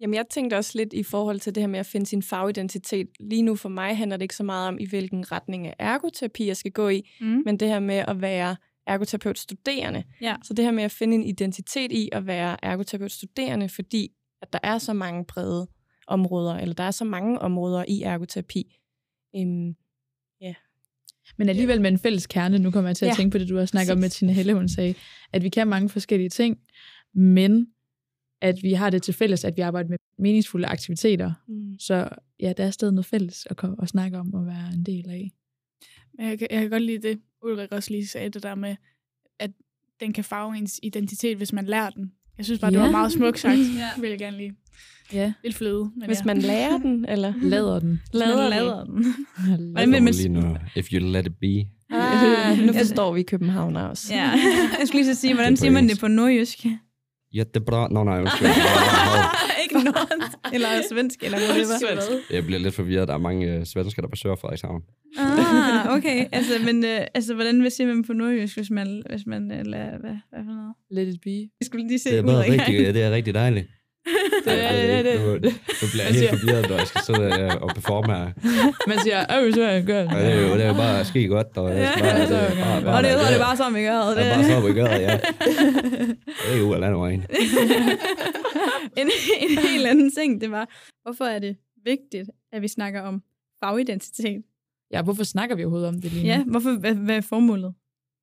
Speaker 3: Jamen, jeg tænkte også lidt i forhold til det her med at finde sin fagidentitet. Lige nu for mig handler det ikke så meget om, i hvilken retning af ergoterapi jeg skal gå i,
Speaker 1: Mm.
Speaker 3: men det her med at være ergoterapeut studerende.
Speaker 1: Ja.
Speaker 3: Så det her med at finde en identitet i at være ergoterapeut studerende, fordi at der er så mange brede områder, eller der er så mange områder i ergoterapi. Øhm,
Speaker 2: Men alligevel med en fælles kerne, nu kommer jeg til at
Speaker 3: Ja,
Speaker 2: tænke på det, du har snakket om med. Tina Helle, hun sagde, at vi kan mange forskellige ting, men at vi har det til fælles, at vi arbejder med meningsfulde aktiviteter.
Speaker 3: mm.
Speaker 2: Så ja, der er stadig noget fælles at, ko- at snakke om og være en del af.
Speaker 5: Men jeg, kan- jeg kan godt lide det, Ulrik også lige sagde, det der med, at den kan farve ens identitet, hvis man lærer den. Jeg synes bare, det
Speaker 2: Ja.
Speaker 5: var meget smukt sagt. *laughs*
Speaker 1: Ja.
Speaker 5: Vil jeg gerne lige.
Speaker 2: Ja,
Speaker 5: Lidt fløde. Men
Speaker 3: Hvis
Speaker 5: ja.
Speaker 3: man lærer den, eller? *laughs*
Speaker 2: lader den.
Speaker 3: Lader
Speaker 1: lader den.
Speaker 2: Lader
Speaker 1: Hvordan vil man-
Speaker 4: lige nu, if you let it be.
Speaker 3: Ah, nu forstår vi Københavner også.
Speaker 1: Ja, jeg skulle lige så sige, hvordan
Speaker 4: Det er på
Speaker 1: siger man det på nordjysk?
Speaker 4: Jättebra. Nå nej, undskyld. *laughs*
Speaker 1: ikke nord, eller svensk, eller whatever.
Speaker 4: Jeg bliver lidt forvirret. Der er mange øh, svensker, der besøger Frederikshavn.
Speaker 1: Ah, okay. Altså, men øh, altså, hvordan vil sige man på nordjysk, hvis man, hvis man øh, lader, hvad, hvad for noget?
Speaker 2: Let it be.
Speaker 1: Jeg skulle lige se
Speaker 4: Det er, bare
Speaker 1: Ulrik.
Speaker 4: rigtig, det er rigtig dejligt.
Speaker 2: Det er- det det
Speaker 4: Nu, nu bliver jeg helt forvirret, når jeg skal sidde øh, og performe her.
Speaker 2: Man siger, åh, så er jeg gør
Speaker 4: det er jo, det er jo bare ske godt. Og det er bare,
Speaker 2: Ja,
Speaker 4: det,
Speaker 2: så det
Speaker 4: bare.
Speaker 1: Og det,
Speaker 4: bare,
Speaker 1: så er det bare sådan, vi gør
Speaker 4: det er bare så, vi gør det, ja. *laughs* Det er jo af landevejen. *laughs*
Speaker 1: en, en helt anden ting, det var, hvorfor er det vigtigt, at vi snakker om fagidentitet?
Speaker 2: Ja, hvorfor snakker vi overhovedet om det lige nu?
Speaker 1: Ja, hvorfor, hvad, hvad er formålet?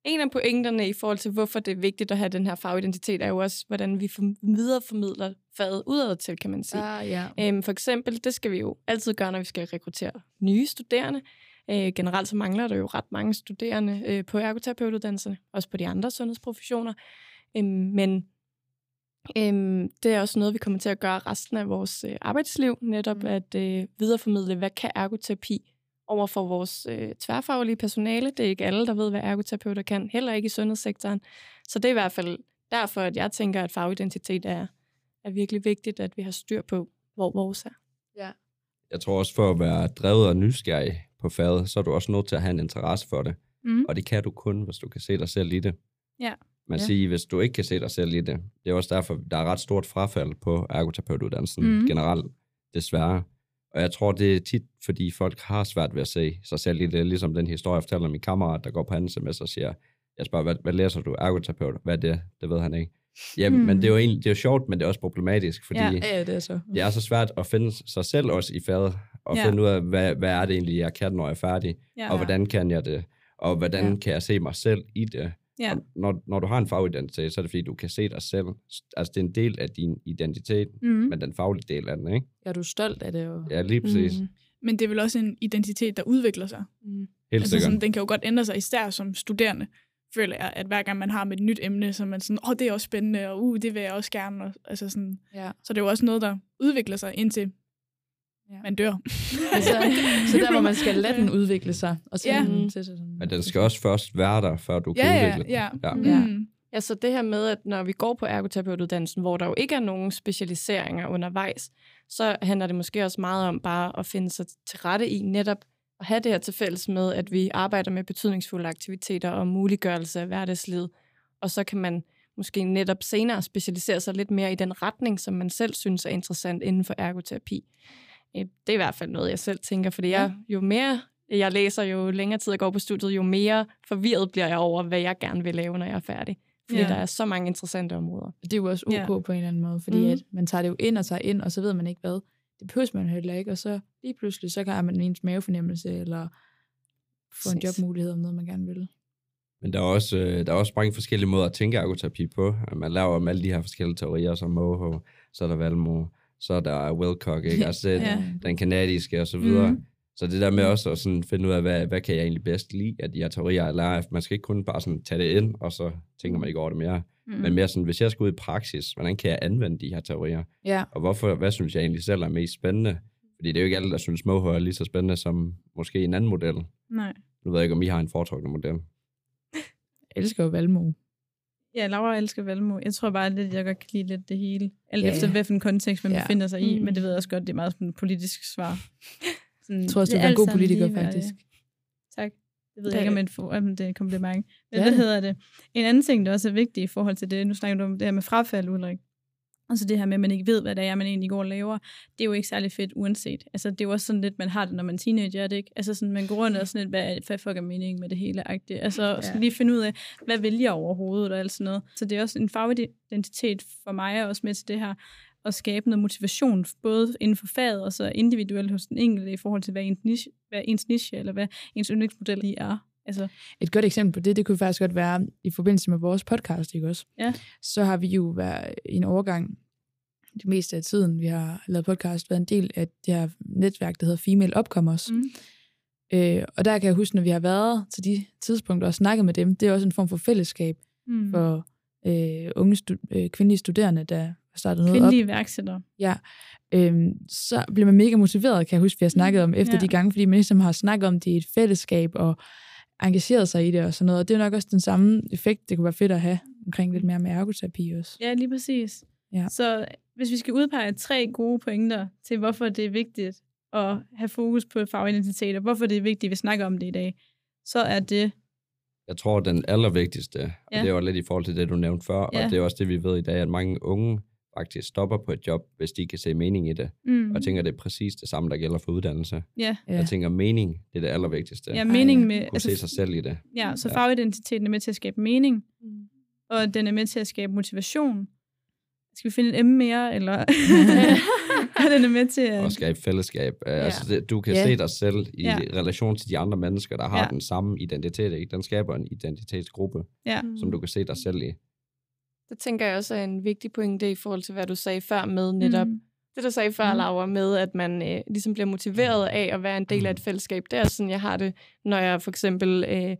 Speaker 3: En af pointerne i forhold til, hvorfor det er vigtigt at have den her fagidentitet, er jo også, hvordan vi form- videreformidler faget udad til, kan man sige.
Speaker 2: Ah, ja.
Speaker 3: Øhm, for eksempel, det skal vi jo altid gøre, når vi skal rekruttere nye studerende. Øh, generelt så mangler der jo ret mange studerende øh, på ergoterapeutuddannelserne, også på de andre sundhedsprofessioner. Øhm, men Øhm, det er også noget, vi kommer til at gøre resten af vores øh, arbejdsliv, netop
Speaker 1: Mm.
Speaker 3: at øh, videreformidle, hvad kan ergoterapi over for vores øh, tværfaglige personale. Det er ikke alle, der ved, hvad ergoterapeuter kan, heller ikke i sundhedssektoren. Så det er i hvert fald derfor, at jeg tænker, at fagidentitet er, er virkelig vigtigt, at vi har styr på, hvor vores er.
Speaker 4: Jeg tror også, for at være drevet og nysgerrig på faget, så er du også nødt til at have en interesse for det.
Speaker 1: Mm.
Speaker 4: Og det kan du kun, hvis du kan se dig selv i det.
Speaker 1: Ja.
Speaker 4: Man
Speaker 2: Ja.
Speaker 4: siger, hvis du ikke kan se dig selv i det, det er også derfor, der er ret stort frafald på ergoterapeutuddannelsen mm. generelt, desværre. Og jeg tror, det er tit, fordi folk har svært ved at se sig selv i det, ligesom den historie, jeg fortæller min kammerat, der går på anden semester og siger, jeg spørger, hvad, hvad læser du? Ergoterapeut? Hvad er det? Det ved han ikke. Ja,
Speaker 1: Hmm.
Speaker 4: mm. men det er jo egentlig, det er jo sjovt, men det er også problematisk, fordi
Speaker 1: Ja.
Speaker 4: ja.
Speaker 2: Det er så.
Speaker 4: det er så svært at finde sig selv også i faget, og
Speaker 1: Ja.
Speaker 4: finde ud af, hvad, hvad er det egentlig, jeg kan, når jeg er færdig,
Speaker 1: Ja.
Speaker 4: og hvordan kan jeg det, og hvordan
Speaker 2: ja.
Speaker 4: kan jeg se mig selv i det.
Speaker 1: Ja.
Speaker 4: Og når, når du har en fagidentitet, så er det fordi, du kan se dig selv. Altså, det er en del af din identitet,
Speaker 1: Mm.
Speaker 4: men den faglige del af den, ikke?
Speaker 2: Ja, du er stolt af det. Og...
Speaker 4: Ja, lige præcis. Mm.
Speaker 3: Mm.
Speaker 5: Men det er vel også en identitet, der udvikler sig.
Speaker 3: Mm.
Speaker 4: Helt
Speaker 5: Altså
Speaker 4: sikkert.
Speaker 5: sådan, den kan jo godt ændre sig, især som studerende, føler jeg, at hver gang man har med et nyt emne, så er man sådan, åh, oh, det er også spændende, og uh, det vil jeg også gerne. Og, altså sådan,
Speaker 2: Ja.
Speaker 5: så det er jo også noget, der udvikler sig, indtil
Speaker 2: Ja.
Speaker 5: man dør.
Speaker 2: Men *laughs* så, så der, hvor man skal lade den udvikle sig, og så
Speaker 5: Ja.
Speaker 2: den til sig sådan.
Speaker 4: Men den skal også først være der, før du kan
Speaker 5: ja, ja,
Speaker 4: udvikle den.
Speaker 5: ja.
Speaker 4: Ja.
Speaker 2: Ja.
Speaker 5: Mm.
Speaker 3: Ja, så det her med, at når vi går på ergoterapeutuddannelsen, hvor der jo ikke er nogen specialiseringer undervejs, så handler det måske også meget om bare at finde sig til rette i netop at have det her til fælles med, at vi arbejder med betydningsfulde aktiviteter og muliggørelse af hverdagslivet. Og så kan man måske netop senere specialisere sig lidt mere i den retning, som man selv synes er interessant inden for ergoterapi. Øh, Det er i hvert fald noget, jeg selv tænker, fordi jeg, jo mere jeg læser, jo længere tid jeg går på studiet, jo mere forvirret bliver jeg over, hvad jeg gerne vil lave, når jeg er færdig. Fordi
Speaker 1: Ja.
Speaker 3: der er så mange interessante områder.
Speaker 2: Det er jo også ok
Speaker 1: Ja.
Speaker 2: på en eller anden måde, fordi mm. at man tager det jo ind og tager ind, og så ved man ikke hvad. Det behøver man heller ikke, og så lige pludselig, så kan man ens mavefornemmelse, eller få en jobmulighed om noget, man gerne vil.
Speaker 4: Men der er, også, øh, der er også mange forskellige måder at tænke ergoterapi på. Man laver om alle de her forskellige teorier, som Moho, så er der Valmo, så er der Wilcock, ikke? Altså
Speaker 1: Ja.
Speaker 4: den kanadiske og så videre. Mm. Så det der med også at sådan finde ud af, hvad, hvad kan jeg egentlig bedst lide af de her teorier, jeg lærer. Man skal ikke kun bare sådan tage det ind, og så tænker man ikke over det mere.
Speaker 1: Mm.
Speaker 4: Mm. Men mere sådan, hvis jeg skal ud i praksis, hvordan kan jeg anvende de her teorier?
Speaker 2: Ja,
Speaker 4: Og hvorfor, hvad synes jeg egentlig selv er mest spændende? Fordi det er jo ikke alle, der synes, Moho er lige så spændende som måske en anden model.
Speaker 1: Nej.
Speaker 4: Nu ved jeg ikke, om I har en foretrukket model. *laughs*
Speaker 2: jeg elsker jo Valmo.
Speaker 1: Ja, Laura elsker Valmo. Jeg tror bare lidt, jeg godt kan lide lidt det hele. Alt
Speaker 2: Ja.
Speaker 1: efter, hvilken kontekst man
Speaker 2: Ja.
Speaker 1: befinder sig i.
Speaker 3: Mm.
Speaker 1: Men det ved jeg også godt, det er meget sådan et politisk svar. *laughs* Sådan,
Speaker 2: Jeg tror også,
Speaker 1: det
Speaker 2: du er en god politiker, faktisk.
Speaker 1: Tak. Det ved
Speaker 3: Det
Speaker 1: jeg
Speaker 3: er
Speaker 1: ikke, om,
Speaker 3: det.
Speaker 1: et for, om det er et kompliment. Men
Speaker 2: Ja,
Speaker 1: hvad hedder det? En anden ting, der også er vigtig i forhold til det, nu snakker du om det her med frafald, Ulrik. Altså det her med, at man ikke ved, hvad det er, man egentlig går og laver, det er jo ikke særlig fedt uanset. Altså det er jo også sådan lidt, man har det, når man er teenager, er det ikke? Altså sådan, man går rundt og sådan lidt, hvad, hvad fuck er meningen med det hele? -agtigt. Altså ja. skal lige finde ud af, hvad vil jeg overhovedet og alt sådan noget. Så det er også en fagidentitet for mig, og også med til det her, at skabe noget motivation, både inden for faget og så individuelt hos den enkelte, i forhold til, hvad ens niche, hvad ens niche eller hvad ens yndlingsmodel lige er. Altså,
Speaker 2: Et godt eksempel på det, det kunne faktisk godt være i forbindelse med vores podcast, ikke også?
Speaker 1: Ja.
Speaker 2: Så har vi jo været i en overgang, det meste af tiden, vi har lavet podcast, været en del af det her netværk, der hedder Female Upcomers.
Speaker 1: Mm.
Speaker 2: Øh, og der kan jeg huske, når vi har været til de tidspunkter og snakket med dem, det er også en form for fællesskab
Speaker 1: mm.
Speaker 2: for øh, unge stu- øh, kvindelige studerende, der har startet noget op.
Speaker 1: kvindelige iværksættere.
Speaker 2: Ja, øhm, så bliver man mega motiveret, kan jeg huske, vi har snakket om efter
Speaker 1: ja.
Speaker 2: de gange, fordi man ligesom har snakket om det i et fællesskab og engageret sig i det og sådan noget. Og det er nok også den samme effekt, det kunne være fedt at have omkring lidt mere med ergoterapi også.
Speaker 1: Ja, lige præcis.
Speaker 2: Ja.
Speaker 1: Så hvis vi skal udpege tre gode pointer til, hvorfor det er vigtigt at have fokus på fagidentitet, og hvorfor det er vigtigt, at vi snakker om det i dag, så er det,
Speaker 4: Jeg tror, den allervigtigste, og
Speaker 1: Ja.
Speaker 4: det var lidt i forhold til det, du nævnte før,
Speaker 1: Ja.
Speaker 4: og det er også det, vi ved i dag, at mange unge faktisk stopper på et job, hvis de kan se mening i det.
Speaker 1: mm,
Speaker 4: Og tænker, det er præcis det samme, der gælder for uddannelse.
Speaker 1: ja,
Speaker 2: Ja.
Speaker 4: Jeg tænker, mening, det er det allervigtigste.
Speaker 1: ja,
Speaker 4: At
Speaker 1: mening med,
Speaker 4: kunne se sig
Speaker 1: altså,
Speaker 4: selv i det.
Speaker 1: ja, så
Speaker 4: Ja.
Speaker 1: fagidentiteten er med til at skabe mening,
Speaker 3: Mm.
Speaker 1: og den er med til at skabe motivation. Skal vi finde et M mere, eller? og *laughs* den er med til at...
Speaker 4: Og skabe fællesskab. Ja. Altså, det, du kan
Speaker 2: Ja.
Speaker 4: se dig selv i
Speaker 1: Ja.
Speaker 4: relation til de andre mennesker, der har
Speaker 1: Ja.
Speaker 4: den samme identitet. Ikke? Den skaber en identitetsgruppe,
Speaker 1: Ja,
Speaker 4: som du kan se dig selv i.
Speaker 3: Det tænker jeg også er en vigtig pointe i forhold til, hvad du sagde før med netop.
Speaker 1: Mm.
Speaker 3: Det, du sagde før,
Speaker 1: Mm.
Speaker 3: Laura, med at man øh, ligesom bliver motiveret af at være en del af et fællesskab. Det er sådan, jeg har det, når jeg for eksempel øh,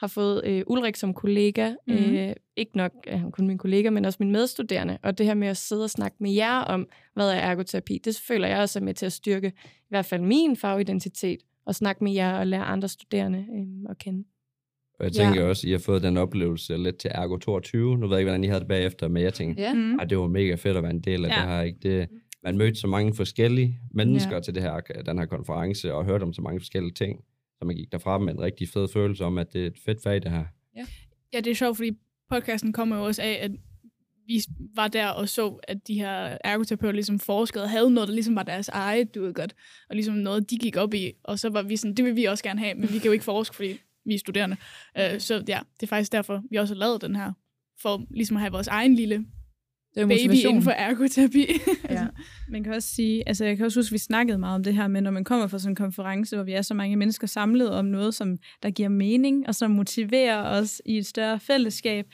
Speaker 3: har fået øh, Ulrik som kollega. Mm. Øh, ikke nok er han kun min kollega, men også min medstuderende. Og det her med at sidde og snakke med jer om, hvad er ergoterapi, det føler jeg også er med til at styrke i hvert fald min fagidentitet. Og snakke med jer og lære andre studerende øh, at kende.
Speaker 4: Og jeg tænker ja. også, I har fået den oplevelse lidt til Ergo 22. Nu ved jeg ikke, hvordan I havde det bagefter, men jeg tænkte,
Speaker 2: Ja.
Speaker 1: Mm.
Speaker 4: at det var mega fedt at være en del af
Speaker 1: Ja.
Speaker 4: det her. Ikke? Det, man mødte så mange forskellige mennesker
Speaker 2: Ja.
Speaker 4: ja. til det her, den her konference, og hørte om så mange forskellige ting, så man gik derfra med en rigtig fed følelse om, at det er et fedt fag, det her.
Speaker 5: Ja, det er sjovt, fordi podcasten kommer jo også af, at vi var der og så, at de her ergoterapeuter ligesom forskede og havde noget, der ligesom var deres eget, du ved godt, og ligesom noget, de gik op i, og så var vi sådan, det vil vi også gerne have, men vi kan jo ikke forske, fordi vi er studerende. Uh, så ja, det er faktisk derfor, vi også har lavet den her, for ligesom at have vores egen lille
Speaker 2: Det er
Speaker 5: baby
Speaker 2: motivation.
Speaker 5: inden for ergoterapi. *laughs*
Speaker 1: Ja. Man kan også sige, altså jeg kan også huske, at vi snakkede meget om det her, men når man kommer fra sådan en konference, hvor vi er så mange mennesker samlet om noget, som der giver mening, og som motiverer os i et større fællesskab,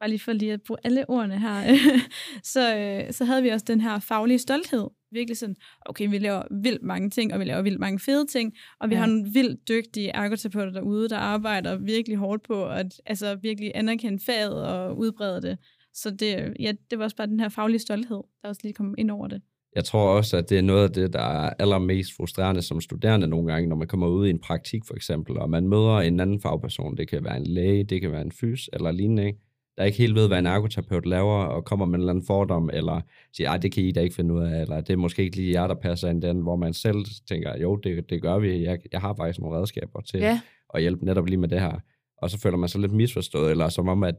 Speaker 1: bare lige for lige at bruge alle ordene her, *laughs* så, øh, så havde vi også den her faglige stolthed. Virkelig sådan, okay, vi laver vildt mange ting, og vi laver vildt mange fede ting, og vi
Speaker 2: Ja.
Speaker 1: har nogle vildt dygtige ergoterapeuter derude, der arbejder virkelig hårdt på at altså, virkelig anerkende faget og udbrede det. Så det, ja, det var også bare den her faglige stolthed, der også lige kom ind over det.
Speaker 4: Jeg tror også, at det er noget af det, der er allermest frustrerende som studerende nogle gange, når man kommer ud i en praktik for eksempel, og man møder en anden fagperson. Det kan være en læge, det kan være en fys eller lignende, ikke? Der ikke helt ved, hvad en ergoterapeut laver, og kommer med en eller anden fordom, eller siger, at det kan I da ikke finde ud af, eller det er måske ikke lige jer, der passer ind den, hvor man selv tænker, jo, det, det gør vi, jeg, jeg har faktisk nogle redskaber til
Speaker 2: Ja,
Speaker 4: at hjælpe netop lige med det her. Og så føler man sig lidt misforstået, eller som om, at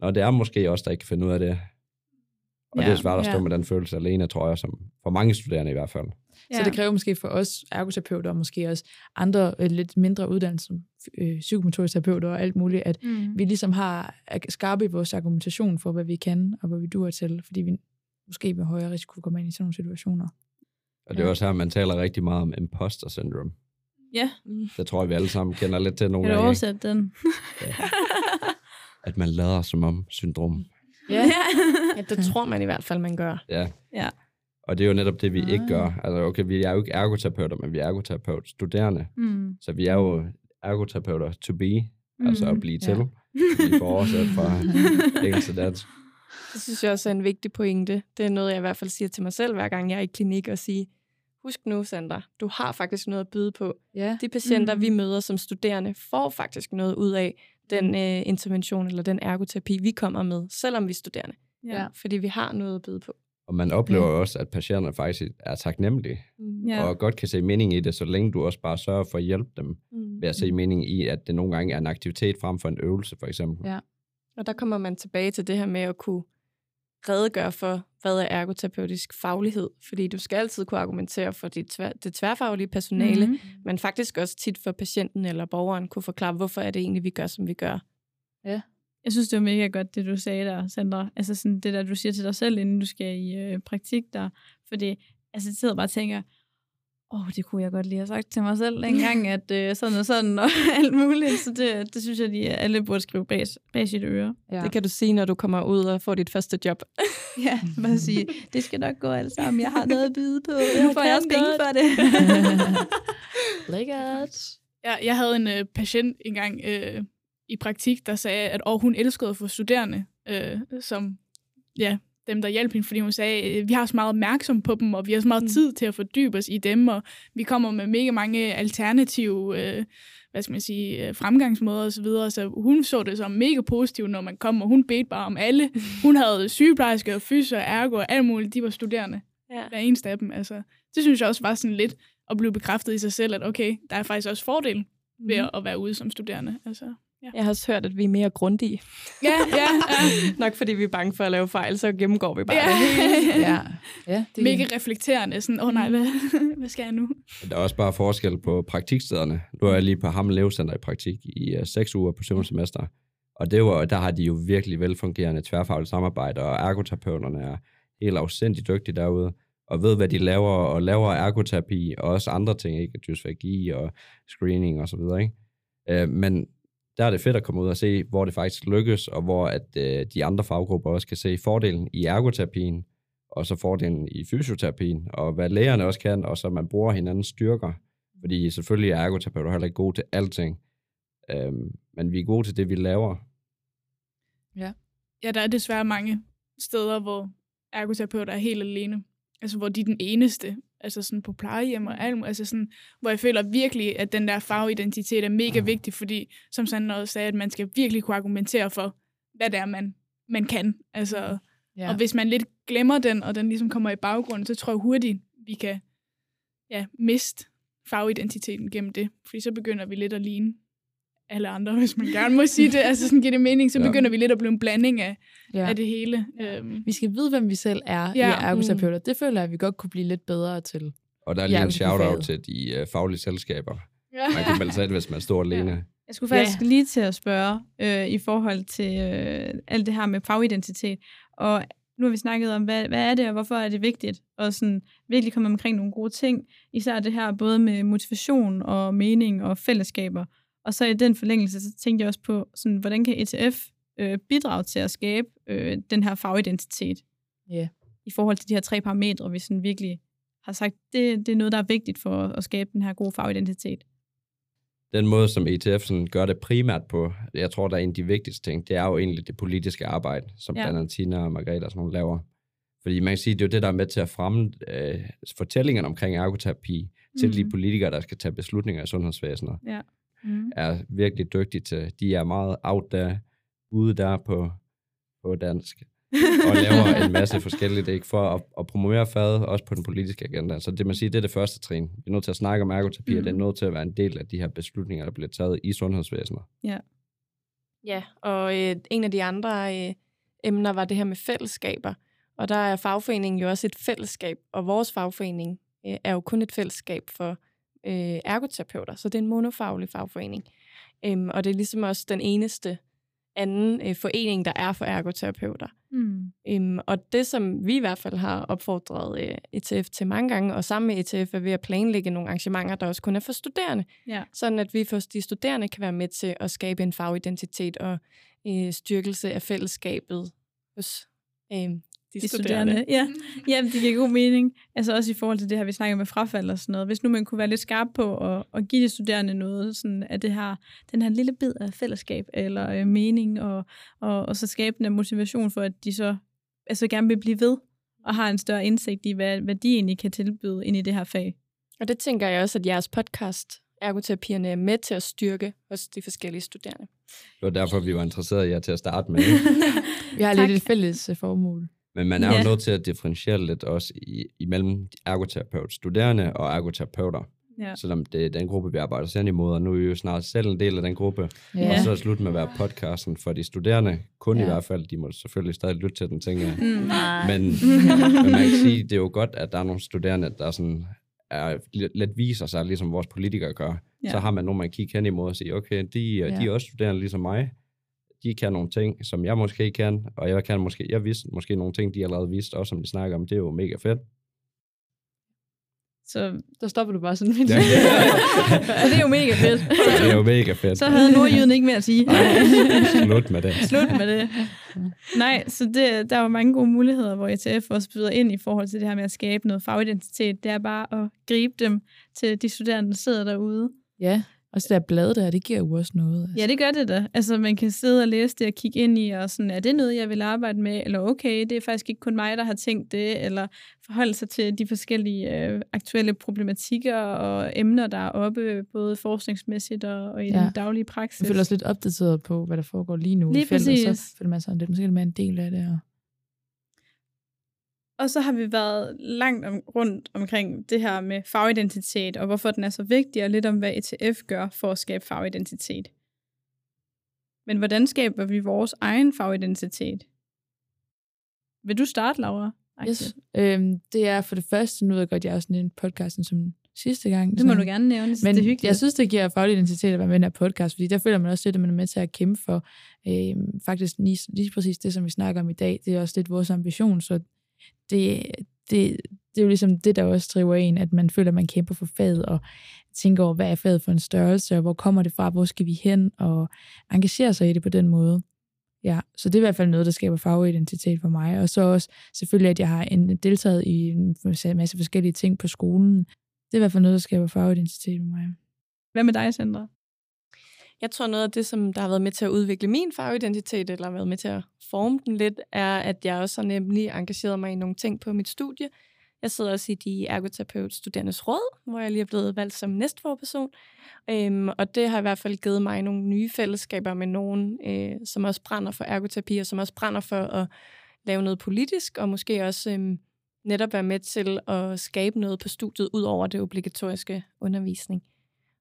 Speaker 4: Nå, det er måske også der ikke kan finde ud af det. Og ja, det er svært at stå
Speaker 2: ja.
Speaker 4: med den følelse alene, tror jeg, som for mange studerende i hvert fald.
Speaker 2: Så det kræver måske for os ergoterapeuter, og måske også andre øh, lidt mindre uddannelser, øh, psykomotoriske terapeuter og alt muligt, at
Speaker 1: Mm.
Speaker 2: vi ligesom har skarpe i vores argumentation for, hvad vi kan, og hvad vi duer til, fordi vi måske med højere risiko kommer ind i sådan nogle situationer.
Speaker 4: Og det er
Speaker 2: Ja.
Speaker 4: også her, man taler rigtig meget om imposter syndrome.
Speaker 1: Ja,
Speaker 4: Det tror jeg, vi alle sammen kender lidt til nogle
Speaker 1: kan du
Speaker 4: gange.
Speaker 1: oversætte den?
Speaker 4: At man lader som om syndrom. *laughs*
Speaker 2: Ja,
Speaker 3: Ja, det tror man i hvert fald, man gør.
Speaker 4: Ja.
Speaker 1: Ja.
Speaker 4: Og det er jo netop det, vi ah. ikke gør. Altså, okay, vi er jo ikke ergoterapeuter, men vi er ergoterapeut studerende.
Speaker 1: Mm.
Speaker 4: Så vi er jo ergoterapeuter to be, mm. altså at blive
Speaker 2: Ja.
Speaker 4: til. Vi får oversat fra engelsk til dansk.
Speaker 3: Det synes jeg også er en vigtig pointe. Det er noget, jeg i hvert fald siger til mig selv, hver gang jeg er i klinik, og sige, husk nu, Sandra, du har faktisk noget at byde på.
Speaker 2: ja.
Speaker 3: De patienter, mm. vi møder som studerende, får faktisk noget ud af den øh, intervention eller den ergoterapi, vi kommer med, selvom vi er studerende.
Speaker 1: Ja.
Speaker 3: Fordi vi har noget at byde på.
Speaker 4: Og man oplever jo også, at patienterne faktisk er taknemmelige,
Speaker 3: Mm.
Speaker 1: Ja.
Speaker 4: og godt kan se mening i det, så længe du også bare sørger for at hjælpe dem
Speaker 3: Mm.
Speaker 4: ved at se mening i, at det nogle gange er en aktivitet frem for en øvelse, for eksempel.
Speaker 2: Ja.
Speaker 3: Og der kommer man tilbage til det her med at kunne redegøre for, hvad er ergoterapeutisk faglighed. Fordi du skal altid kunne argumentere for det, tvær, det tværfaglige personale, mm. Men faktisk også tit for patienten eller borgeren kunne forklare, hvorfor er det egentlig, vi gør, som vi gør.
Speaker 1: Jeg synes, det var mega godt, det du sagde der, Sandra. Altså sådan det der, du siger til dig selv, inden du skal i øh, praktik der. Fordi altså, jeg sidder bare og tænker, åh, oh, det kunne jeg godt lige have sagt til mig selv dengang, *laughs* at øh, sådan og sådan og *laughs* alt muligt. Så det, det synes jeg, de alle burde skrive bag, bag sit øre.
Speaker 2: ja.
Speaker 3: Ja. Det kan du sige, når du kommer ud og får dit første job. *laughs*
Speaker 1: Ja, bare sige, det skal nok gå alt sammen. Jeg har noget at byde på. Nu får jeg
Speaker 3: kan
Speaker 1: også penge
Speaker 3: godt.
Speaker 1: for det.
Speaker 2: Lækkert.
Speaker 5: Jeg, jeg havde en øh, patient engang øh, i praktik, der sagde, at åh, hun elskede at få studerende, øh, som ja, dem, der hjalp hende, fordi hun sagde, øh, vi har så meget opmærksom på dem, og vi har så meget
Speaker 3: Mm.
Speaker 5: tid til at fordybe os i dem, og vi kommer med mega mange alternative øh, hvad skal man sige, øh, fremgangsmåder og så videre. Så hun så det som mega positivt, når man kom, og hun bedte bare om alle. *laughs* Hun havde sygeplejerske og fysiker, ergo og alt muligt. De var studerende.
Speaker 3: Ja.
Speaker 5: Hver eneste af dem. Altså, det synes jeg også var sådan lidt at blive bekræftet i sig selv, at okay, der er faktisk også fordel ved at, at være ude som studerende. Altså, ja.
Speaker 3: Jeg har også hørt, at vi er mere grundige.
Speaker 5: Ja, ja, ja. *laughs*
Speaker 3: Nok fordi vi er bange for at lave fejl, så gennemgår vi bare
Speaker 5: ja.
Speaker 3: det. *laughs*
Speaker 2: Ja, ja det
Speaker 5: Mega reflekterende. Sådan, åh oh, nej, hvad, *laughs* hvad skal jeg nu?
Speaker 4: Der er også bare forskel på praktikstederne. Nu er jeg lige på Hammel Levecenter i praktik i uh, seks uger på syvende semester. Og det var, der har de jo virkelig velfungerende tværfagligt samarbejde, og ergoterapeuterne er helt afsindig dygtige derude, og ved, hvad de laver, og laver ergoterapi, og også andre ting, ikke? Dysfagi og screening og så videre, ikke? Uh, men der er det fedt at komme ud og se, hvor det faktisk lykkes, og hvor at øh, de andre faggrupper også kan se fordelen i ergoterapien, og så fordelen i fysioterapien, og hvad lægerne også kan, og så man bruger hinandens styrker. Fordi selvfølgelig er ergoterapeuter heller ikke gode til alting. Øhm, men vi er gode til det, vi laver.
Speaker 5: Ja. Ja, der er desværre mange steder, hvor ergoterapeuter er helt alene. Altså, hvor de er den eneste. Altså sådan på plejehjem og alt muligt. Altså sådan, hvor jeg føler virkelig, at den der farveidentitet er mega vigtig, fordi, som Sandra også sagde, at man skal virkelig kunne argumentere for, hvad det er, man, man kan. Altså, ja. Og hvis man lidt glemmer den, og den ligesom kommer i baggrunden, så tror jeg hurtigt, vi kan ja, miste farveidentiteten gennem det. Fordi så begynder vi lidt at ligne alle andre, hvis man gerne må sige det. Altså sådan giver det mening, så
Speaker 4: Ja.
Speaker 5: begynder vi lidt at blive en blanding af,
Speaker 2: Ja.
Speaker 5: af det hele. Øhm,
Speaker 2: Vi skal vide, hvem vi selv er
Speaker 5: Ja.
Speaker 2: ja. i ergoterapeuter. Det føler jeg, at vi godt kunne blive lidt bedre til.
Speaker 4: Og der er
Speaker 2: Ja,
Speaker 4: lige en shout-out til de uh, faglige selskaber.
Speaker 5: ja.
Speaker 4: Man kan melde sig hvis man står alene.
Speaker 1: Jeg skulle faktisk ja. lige til at spørge øh, i forhold til øh, alt det her med fagidentitet. Og nu har vi snakket om, hvad, hvad er det, og hvorfor er det vigtigt? Og sådan virkelig komme omkring nogle gode ting. Især det her både med motivation og mening og fællesskaber. Og så i den forlængelse, så tænkte jeg også på, sådan, hvordan kan ETF øh, bidrage til at skabe øh, den her fagidentitet?
Speaker 2: Ja.
Speaker 1: I forhold til de her tre parametre, vi sådan virkelig har sagt, det, det er noget, der er vigtigt for at skabe den her gode fagidentitet.
Speaker 4: Den måde, som ETF sådan gør det primært på, jeg tror, der er en af de vigtigste ting, det er jo egentlig det politiske arbejde, som
Speaker 1: Ja.
Speaker 4: blandt andet Tina og Margrethe og sådan nogle laver. Fordi man kan sige, det er jo det, der er med til at fremme øh, fortællingerne omkring ergoterapi mm. til de
Speaker 1: Mhm.
Speaker 4: politikere, der skal tage beslutninger i sundhedsvæsenet,
Speaker 1: Ja. Mm.
Speaker 4: er virkelig dygtige til. De er meget out der, ude der på, på dansk, og *laughs* laver en masse forskellige ikke for at, at promovere faget, også på den politiske agenda. Så det man siger, det er det første trin. Vi er nødt til at snakke om ergoterapi, mm. og det er
Speaker 1: Mhm.
Speaker 4: nødt til at være en del af de her beslutninger, der bliver taget i sundhedsvæsenet.
Speaker 3: Ja, og øh, en af de andre øh, emner var det her med fællesskaber. Og der er fagforeningen jo også et fællesskab, og vores fagforening øh, er jo kun et fællesskab for øh, ergoterapeuter, så det er en monofaglig fagforening. Øhm, og det er ligesom også den eneste anden øh, forening, der er for ergoterapeuter.
Speaker 1: Mm.
Speaker 3: Øhm, og det, som vi i hvert fald har opfordret øh, ETF til mange gange, og sammen med ETF er ved at planlægge nogle arrangementer, der også kun er for studerende,
Speaker 1: Ja.
Speaker 3: sådan at vi for de studerende kan være med til at skabe en fagidentitet og øh, styrkelse af fællesskabet hos øh, de,
Speaker 1: de studerende. Ja. *laughs* Jamen, det giver god mening. Altså også i forhold til det her, vi snakker med frafald og sådan noget. Hvis nu man kunne være lidt skarp på at, at give de studerende noget sådan af det her, den her lille bid af fællesskab eller øh, mening, og, og, og så skabe den motivation for, at de så altså gerne vil blive ved og har en større indsigt i, hvad, hvad de egentlig kan tilbyde ind i det her fag.
Speaker 3: Og det tænker jeg også, at jeres podcast, Ergoterapierne, er med til at styrke hos de forskellige studerende.
Speaker 4: Det var derfor, vi var interesserede i jer til at starte med. *laughs* *laughs*
Speaker 2: Vi har
Speaker 1: Tak.
Speaker 2: lidt et fælles øh, formål.
Speaker 4: Men man er
Speaker 1: Ja.
Speaker 4: jo nødt til at differentiere lidt også i, imellem ergoterapeut studerende og ergoterapeuter.
Speaker 1: Ja.
Speaker 4: Selvom det er den gruppe, vi arbejder hen imod, og nu er vi jo snart selv en del af den gruppe.
Speaker 2: Ja.
Speaker 4: Og så er slut med at være podcasten for de studerende. Kun ja. i hvert fald, de må selvfølgelig stadig lytte til den, tænker jeg.
Speaker 1: Mm.
Speaker 4: Men, *laughs* men man kan sige, det er jo godt, at der er nogle studerende, der sådan er, lidt- viser sig, ligesom vores politikere gør.
Speaker 1: Ja.
Speaker 4: Så har man nogen, man kigger hen imod og siger, okay, de. Ja. de er også studerende ligesom mig. De kan nogle ting, som jeg måske ikke kan, og jeg kan måske, jeg vidste måske nogle ting, de allerede vidste, også som de snakker om. Det er jo mega fedt.
Speaker 1: Så,
Speaker 2: Der stopper du bare sådan.
Speaker 4: Ja.
Speaker 1: så *laughs* *laughs* det er jo mega fedt.
Speaker 4: Det er jo mega fedt.
Speaker 1: Så havde nordjyden ikke mere at sige.
Speaker 4: Slut med det.
Speaker 1: Slut med det. Nej, så det, der er jo mange gode muligheder, hvor ETF også byder ind i forhold til det her med at skabe noget fagidentitet. Det er bare at gribe dem til de studerende, der sidder derude.
Speaker 2: Ja, og så der blad der, det giver jo også noget. Altså.
Speaker 1: Ja, det gør det da. Altså, man kan sidde og læse det og kigge ind i, og sådan, er det noget, jeg vil arbejde med? Eller okay, det er faktisk ikke kun mig, der har tænkt det, eller forholde sig til de forskellige øh, aktuelle problematikker og emner, der er oppe, både forskningsmæssigt og, og i ja. Den daglige praksis.
Speaker 2: Man føler også lidt opdateret på, hvad der foregår lige nu
Speaker 1: Lige
Speaker 2: i feltet, så føler man sig lidt måske lidt mere en del af det. Og...
Speaker 1: Og så har vi været langt om, rundt omkring det her med fagidentitet, og hvorfor den er så vigtig, og lidt om, hvad ETF gør for at skabe fagidentitet. Men hvordan skaber vi vores egen fagidentitet? Vil du starte, Laura?
Speaker 2: Yes. Øhm, det er for det første, nu ved jeg godt, jeg også nævnte podcasten som sidste gang.
Speaker 1: Det må
Speaker 2: sådan-
Speaker 1: du gerne nævne,
Speaker 2: Men
Speaker 1: det er hyggeligt.
Speaker 2: jeg synes, det giver faglig identitet at være med i den her podcast, fordi der føler man også lidt, at man er med til at kæmpe for øh, faktisk lige, lige præcis det, som vi snakker om i dag. Det er også lidt vores ambition, så det, det, det er jo ligesom det, der også driver en, at man føler, at man kæmper for faget, og tænker over, hvad er faget for en størrelse, og hvor kommer det fra, hvor skal vi hen, og engagere sig i det på den måde. Ja, så det er i hvert fald noget, der skaber fagidentitet for mig. Og så også selvfølgelig, at jeg har en, deltaget i en masse forskellige ting på skolen. Det er i hvert fald noget, der skaber fagidentitet for mig.
Speaker 1: Hvad med dig, Sandra?
Speaker 3: Jeg tror, noget af det, som der har været med til at udvikle min fagidentitet, eller været med til at forme den lidt, er, at jeg også har nemlig engageret mig i nogle ting på mit studie. Jeg sidder også i de ergoterapeut studerendes råd, hvor jeg lige er blevet valgt som næstforperson. Øhm, og det har i hvert fald givet mig nogle nye fællesskaber med nogen, øh, som også brænder for ergoterapi, og som også brænder for at lave noget politisk, og måske også øhm, netop være med til at skabe noget på studiet, ud over det obligatoriske undervisning.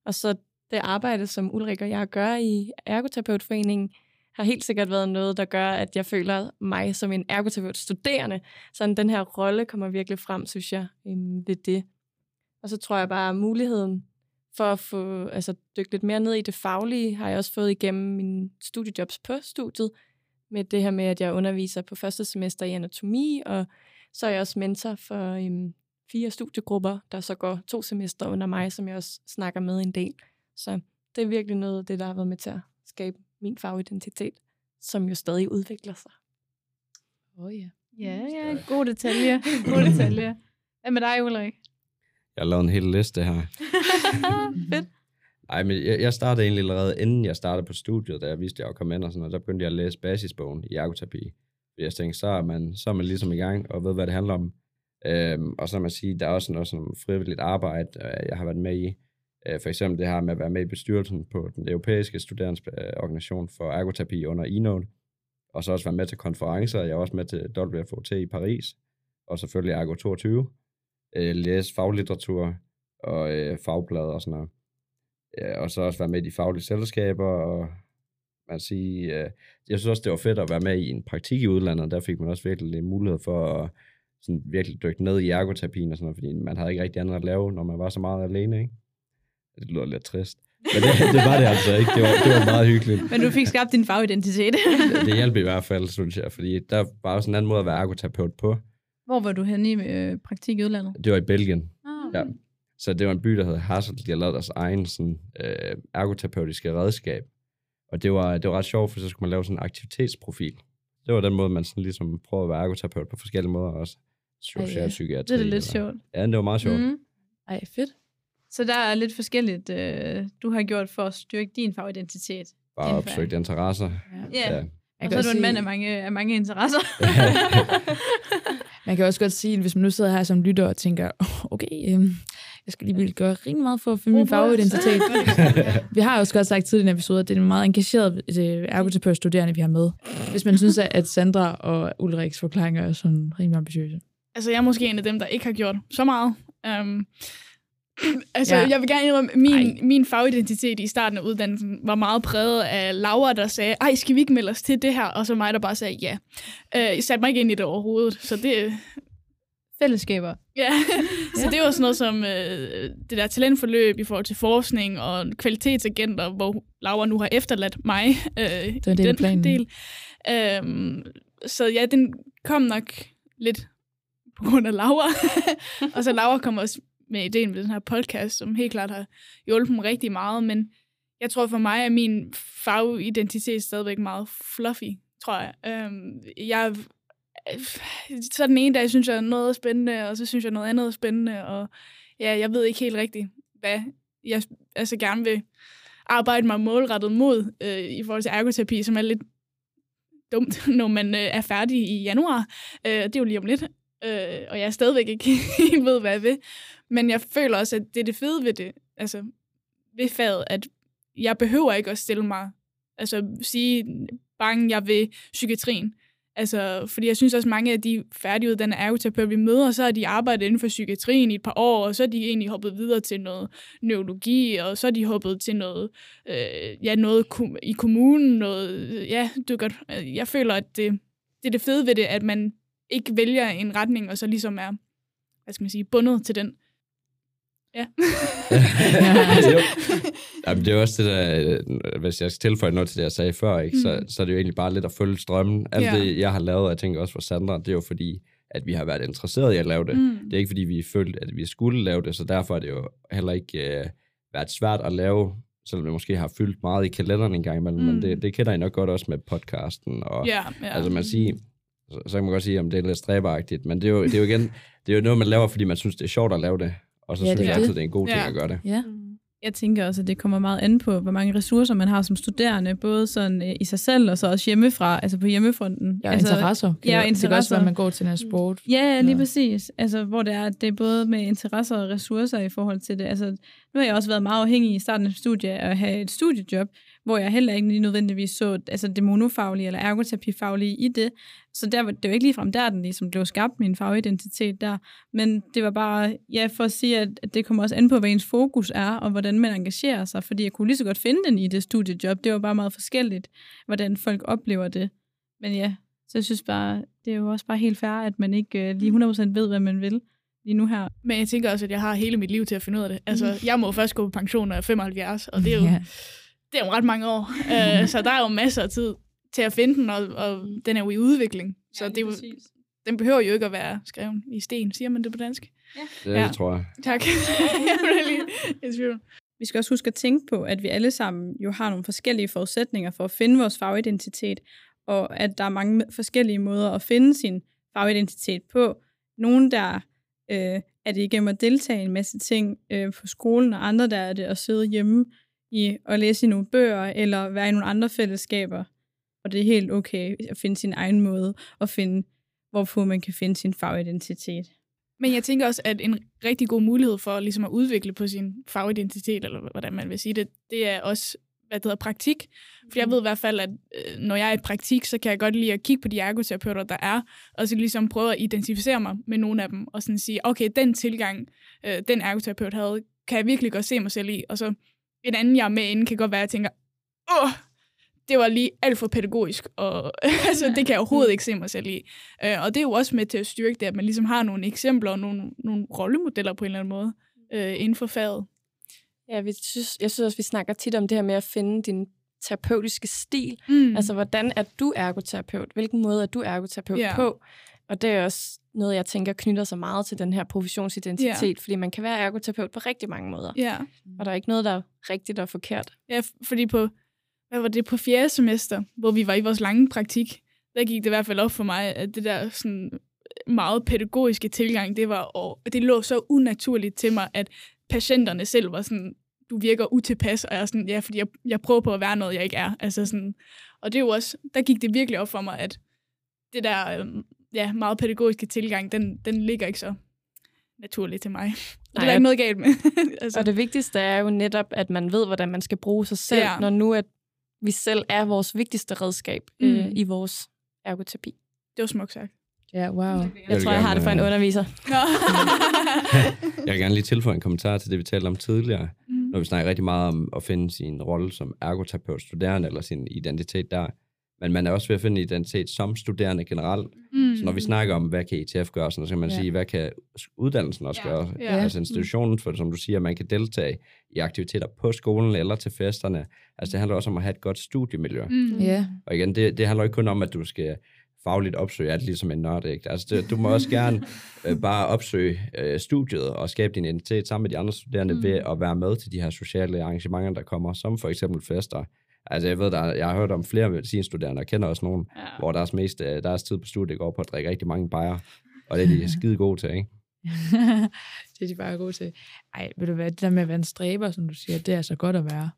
Speaker 3: Og så det arbejde, som Ulrik og jeg gør i Ergoterapeutforeningen, har helt sikkert været noget, der gør, at jeg føler mig som en ergoterapeut studerende. Så den her rolle kommer virkelig frem, synes jeg, øh, ved det. Og så tror jeg bare, at muligheden for at få altså, dykke lidt mere ned i det faglige, har jeg også fået igennem mine studiejobs på studiet, med det her med, at jeg underviser på første semester i anatomi, og så er jeg også mentor for um, fire studiegrupper, der så går to semester under mig, som jeg også snakker med en del. Så det er virkelig noget af det, der har været med til at skabe min fagidentitet, som jo stadig udvikler sig.
Speaker 2: Åh oh, ja.
Speaker 1: Ja, ja, gode detaljer. *laughs* Gode detaljer. Hvad med dig, Ulrik?
Speaker 4: Jeg har lavet en hel liste her. *laughs*
Speaker 1: Fedt.
Speaker 4: Nej, men jeg, jeg startede egentlig allerede, inden jeg startede på studiet, da jeg vidste, at jeg var kommet ind og sådan noget, der begyndte jeg at læse basisbogen i ergoterapi. Fordi jeg tænkte, så er, man, så er man ligesom i gang og ved, hvad det handler om. Øhm, og så kan man sige, der er også noget sådan frivilligt arbejde, øh, jeg har været med i. Øh, for eksempel det her med at være med i bestyrelsen på den europæiske studerendesorganisation for ergoterapi under ENODE. Og så også være med til konferencer. Jeg er også med til WFOT i Paris. Og selvfølgelig Ergo 22. Øh, læse faglitteratur og øh, fagblad og sådan noget. Ja, og så også være med i de faglige selskaber, og man sige, jeg synes også, det var fedt at være med i en praktik i udlandet, der fik man også virkelig en mulighed for at sådan virkelig dykke ned i ergoterapien og sådan noget, fordi man havde ikke rigtig andet at lave, når man var så meget alene, ikke? Det lyder lidt trist. Men det, det var det altså ikke. Det var, det var meget hyggeligt.
Speaker 1: Men du fik skabt din fagidentitet.
Speaker 4: det, det hjalp i hvert fald, synes jeg, fordi der var også en anden måde at være ergoterapeut på.
Speaker 1: Hvor var du henne i øh, praktik i udlandet?
Speaker 4: Det var i Belgien.
Speaker 1: Ah,
Speaker 4: Ja. Så det var en by, der hed Hasselt. De har lavet deres egen sådan, øh, ergoterapeutiske redskab. Og det var, det var ret sjovt, for så skulle man lave sådan en aktivitetsprofil. Det var den måde, man sådan ligesom prøvede at være ergoterapeut på forskellige måder også. Socialpsykiatri.
Speaker 1: Det er lidt sjovt.
Speaker 4: Ja, det var meget sjovt. Mm.
Speaker 2: Ej, fedt.
Speaker 1: Så der er lidt forskelligt, øh, du har gjort for at styrke din fagidentitet.
Speaker 4: Bare opsøgt interesser.
Speaker 1: Ja,
Speaker 4: Ja.
Speaker 1: og så er du en mand af mange, af mange interesser. *laughs*
Speaker 2: Man kan også godt sige, at hvis man nu sidder her som lytter og tænker, "Åh, okay, øhm, jeg skal lige gøre rimelig meget for at finde min fagidentitet. *laughs* vi har også godt sagt tidligere i en episode, at det er en meget engageret øh, ergoterapeut-studerende, vi har med. Hvis man synes, at- at Sandra og Ulriks forklaringer er sådan rimelig ambitiøse.
Speaker 5: Altså, jeg er måske en af dem, der ikke har gjort så meget. Um, *clears throat* altså,
Speaker 2: Ja.
Speaker 5: jeg vil gerne indrømme, min, min fagidentitet i starten af uddannelsen var meget præget af Laura, der sagde, ej, skal vi ikke melde os til det her? Og så mig, der bare sagde ja. Uh, jeg satte mig ikke ind i det overhovedet, så det...
Speaker 1: Fællesskaber.
Speaker 5: Ja, *laughs* så det var sådan noget som øh, det der talentforløb i forhold til forskning og kvalitetsagenter, hvor Laura nu har efterladt mig øh,
Speaker 2: var en del af planen.
Speaker 5: del. Øhm, så ja, den kom nok lidt på grund af Laura. *laughs* og så Laura kom også med ideen med den her podcast, som helt klart har hjulpet mig rigtig meget, men jeg tror for mig at min fagidentitet stadigvæk meget fluffy, tror jeg. Øhm, jeg så den ene dag synes jeg noget er spændende, og så synes jeg noget andet er spændende, og ja, jeg ved ikke helt rigtigt, hvad jeg altså gerne vil arbejde mig målrettet mod øh, i forhold til ergoterapi, som er lidt dumt, *laughs* når man øh, er færdig i januar. Øh, det er jo lige om lidt, øh, og jeg er stadigvæk ikke *laughs* helt ved, hvad jeg vil. Men jeg føler også, at det er det fede ved det, altså ved faget, at jeg behøver ikke at stille mig, altså sige, bange, jeg vil psykiatrien. Altså, fordi jeg synes også, mange af de færdiguddannede ergoterapeuter, vi møder, så har de arbejdet inden for psykiatrien i et par år, og så er de egentlig hoppet videre til noget neurologi, og så er de hoppet til noget, øh, ja, noget kom- i kommunen, noget, ja, du godt, øh, jeg føler, at det, det er det fede ved det, at man ikke vælger en retning, og så ligesom er, hvad skal man sige, bundet til den. Ja. *laughs*
Speaker 4: Jo. *laughs* Jamen, det er også det der, øh, hvis jeg skal tilføje noget til det, jeg sagde før, ikke? Så,
Speaker 5: Mm.
Speaker 4: så er det jo egentlig bare lidt at følge strømmen. Alt
Speaker 5: Ja.
Speaker 4: det, jeg har lavet, og jeg tænker også for Sandra, det er jo fordi, at vi har været interesseret i at lave det.
Speaker 5: Mm.
Speaker 4: Det er ikke fordi, vi følte, at vi skulle lave det, så derfor er det jo heller ikke øh, været svært at lave, selvom det måske har fyldt meget i kalenderen en gang imellem, mm.
Speaker 5: Mm.
Speaker 4: men det, det kender I nok godt også med podcasten. Og,
Speaker 5: Ja, ja.
Speaker 4: Altså man siger, så, så kan man godt sige, om det er lidt stræberagtigt, men det er, jo, det er jo igen, det er jo noget, man laver, fordi man synes, det er sjovt at lave det, og så
Speaker 2: Ja, det
Speaker 4: synes
Speaker 2: er
Speaker 4: jeg
Speaker 2: det.
Speaker 4: altid, det er en god ting
Speaker 5: Ja.
Speaker 4: at gøre det.
Speaker 2: Ja.
Speaker 3: Mm.
Speaker 1: Jeg tænker også, at det kommer meget an på, hvor mange ressourcer man har som studerende, både sådan øh, i sig selv og så også hjemmefra, altså på hjemmefronten.
Speaker 2: Ja,
Speaker 1: altså,
Speaker 2: interesser. Kan
Speaker 1: ja,
Speaker 2: jo- Det kan også
Speaker 1: interesser.
Speaker 2: være, at man går til en sport.
Speaker 1: Ja, ja, lige
Speaker 2: Ja.
Speaker 1: præcis. Altså, hvor det er, det er både med interesser og ressourcer i forhold til det. Altså, nu har jeg også været meget afhængig i starten af studiet at have et studiejob, hvor jeg heller ikke lige nødvendigvis så altså det monofaglige eller ergoterapifaglige i det. Så der, var- det var ikke ligefrem der, den ligesom blev skabt, min fagidentitet der. Men det var bare, ja, for at sige, at det kommer også an på, hvad ens fokus er, og hvordan man engagerer sig. Fordi jeg kunne lige så godt finde den i det studiejob. Det var bare meget forskelligt, hvordan folk oplever det. Men ja, så jeg synes bare, det er jo også bare helt fair, at man ikke øh, lige 100% ved, hvad man vil lige nu her.
Speaker 5: Men jeg tænker også, at jeg har hele mit liv til at finde ud af det. Altså, jeg må først gå på pension, når jeg er 75, og det er jo,
Speaker 2: Ja.
Speaker 5: Det er jo ret mange år. uh, *laughs* så der er jo masser af tid til at finde den, og, og den er jo i udvikling. Så det er jo, den behøver jo ikke at være skrevet i sten. Siger man det på dansk?
Speaker 4: Det
Speaker 5: Ja.
Speaker 4: ja. tror jeg.
Speaker 5: Tak. *laughs* jeg.
Speaker 1: Vi skal også huske at tænke på, at vi alle sammen jo har nogle forskellige forudsætninger for at finde vores fagidentitet, og at der er mange forskellige måder at finde sin fagidentitet på. Nogle der øh, er det igennem at deltage i en masse ting øh, på skolen, og andre der er det at sidde hjemme i og læse i nogle bøger, eller være i nogle andre fællesskaber. Og det er helt okay at finde sin egen måde, og finde, hvorpå man kan finde sin fagidentitet.
Speaker 5: Men jeg tænker også, at en rigtig god mulighed for ligesom at udvikle på sin fagidentitet, eller hvordan man vil sige det, det er også, hvad det hedder, praktik. For jeg ved i hvert fald, at øh, når jeg er i praktik, så kan jeg godt lide at kigge på de ergoterapeuter, der er, og så ligesom prøve at identificere mig med nogle af dem, og sådan sige, okay, den tilgang, øh, den ergoterapeut havde, kan jeg virkelig godt se mig selv i, og så en anden, jeg er med inde, kan godt være, at jeg tænker, åh, det var lige alt for pædagogisk, og *laughs* altså, det kan jeg overhovedet ikke se mig selv i. Øh, og det er jo også med til at styrke det, at man ligesom har nogle eksempler og nogle, nogle rollemodeller på en eller anden måde øh, inden for faget.
Speaker 3: Ja, vi synes, jeg synes også, vi snakker tit om det her med at finde din terapeutiske stil.
Speaker 5: Mm.
Speaker 3: Altså, hvordan er du ergoterapeut? Hvilken måde er du ergoterapeut
Speaker 5: Ja.
Speaker 3: på? Og det er også noget, jeg tænker knytter sig meget til den her professionsidentitet, fordi man kan være ergoterapeut på rigtig mange måder.
Speaker 5: ja.
Speaker 3: Og der er ikke noget, der er rigtigt og forkert.
Speaker 5: ja, fordi på, hvad var det, på fjerde semester, hvor vi var i vores lange praktik, der gik det i hvert fald op for mig, at det der sådan meget pædagogiske tilgang, det var, og det lå så unaturligt til mig, at patienterne selv var sådan, du virker utilpas, og jeg er sådan, ja, fordi jeg, jeg prøver på at være noget, jeg ikke er. Altså sådan, og det er jo også, der gik det virkelig op for mig, at det der øhm, ja, meget pædagogiske tilgang, den, den ligger ikke så naturligt til mig. Og det er
Speaker 3: Nej,
Speaker 5: der ikke noget galt med. *laughs* altså,
Speaker 3: Og det vigtigste er jo netop, at man ved, hvordan man skal bruge sig selv,
Speaker 5: Ja.
Speaker 3: når nu at vi selv er vores vigtigste redskab
Speaker 5: Mm.
Speaker 3: mm. øh, i vores ergoterapi.
Speaker 5: det var smukt sagt.
Speaker 2: Ja, wow.
Speaker 3: Jeg,
Speaker 4: vil
Speaker 3: tror, jeg har det for en
Speaker 4: øh,
Speaker 3: underviser. *laughs*
Speaker 4: Jeg vil gerne lige tilføje en kommentar til det, vi talte om tidligere.
Speaker 5: Mm.
Speaker 4: Når vi snakker rigtig meget om at finde sin rolle som ergoterapeut studerende, eller sin identitet der. Men man er også ved at finde en identitet som studerende generelt.
Speaker 5: Mm.
Speaker 4: Så når vi snakker om, hvad kan ETF gøre, så kan man
Speaker 2: Ja.
Speaker 4: sige, hvad kan uddannelsen også
Speaker 5: Ja.
Speaker 4: gøre?
Speaker 5: Ja.
Speaker 4: Altså institutionen, for som du siger, man kan deltage i aktiviteter på skolen eller til festerne. Altså det handler også om at have et godt studiemiljø.
Speaker 5: Mm.
Speaker 2: Ja.
Speaker 4: Og igen, det, det handler ikke kun om, at du skal fagligt opsøge alt ligesom en nørd. Ikke? Altså, det, du må også gerne *laughs* øh, bare opsøge øh, studiet og skabe din identitet sammen med de andre studerende
Speaker 5: Mm.
Speaker 4: mm. ved at være med til de her sociale arrangementer, der kommer, som for eksempel fester. Altså jeg ved, der, jeg har hørt om flere medicinstuderende, og kender også nogen,
Speaker 5: Ja.
Speaker 4: hvor deres, mest, øh, deres tid på studiet går på at drikke rigtig mange bajer. Og det er de *laughs* skide gode til, ikke? *laughs*
Speaker 2: det er de bare gode til. Ej, ved du hvad, det der med at være en stræber, som du siger, det er altså godt at være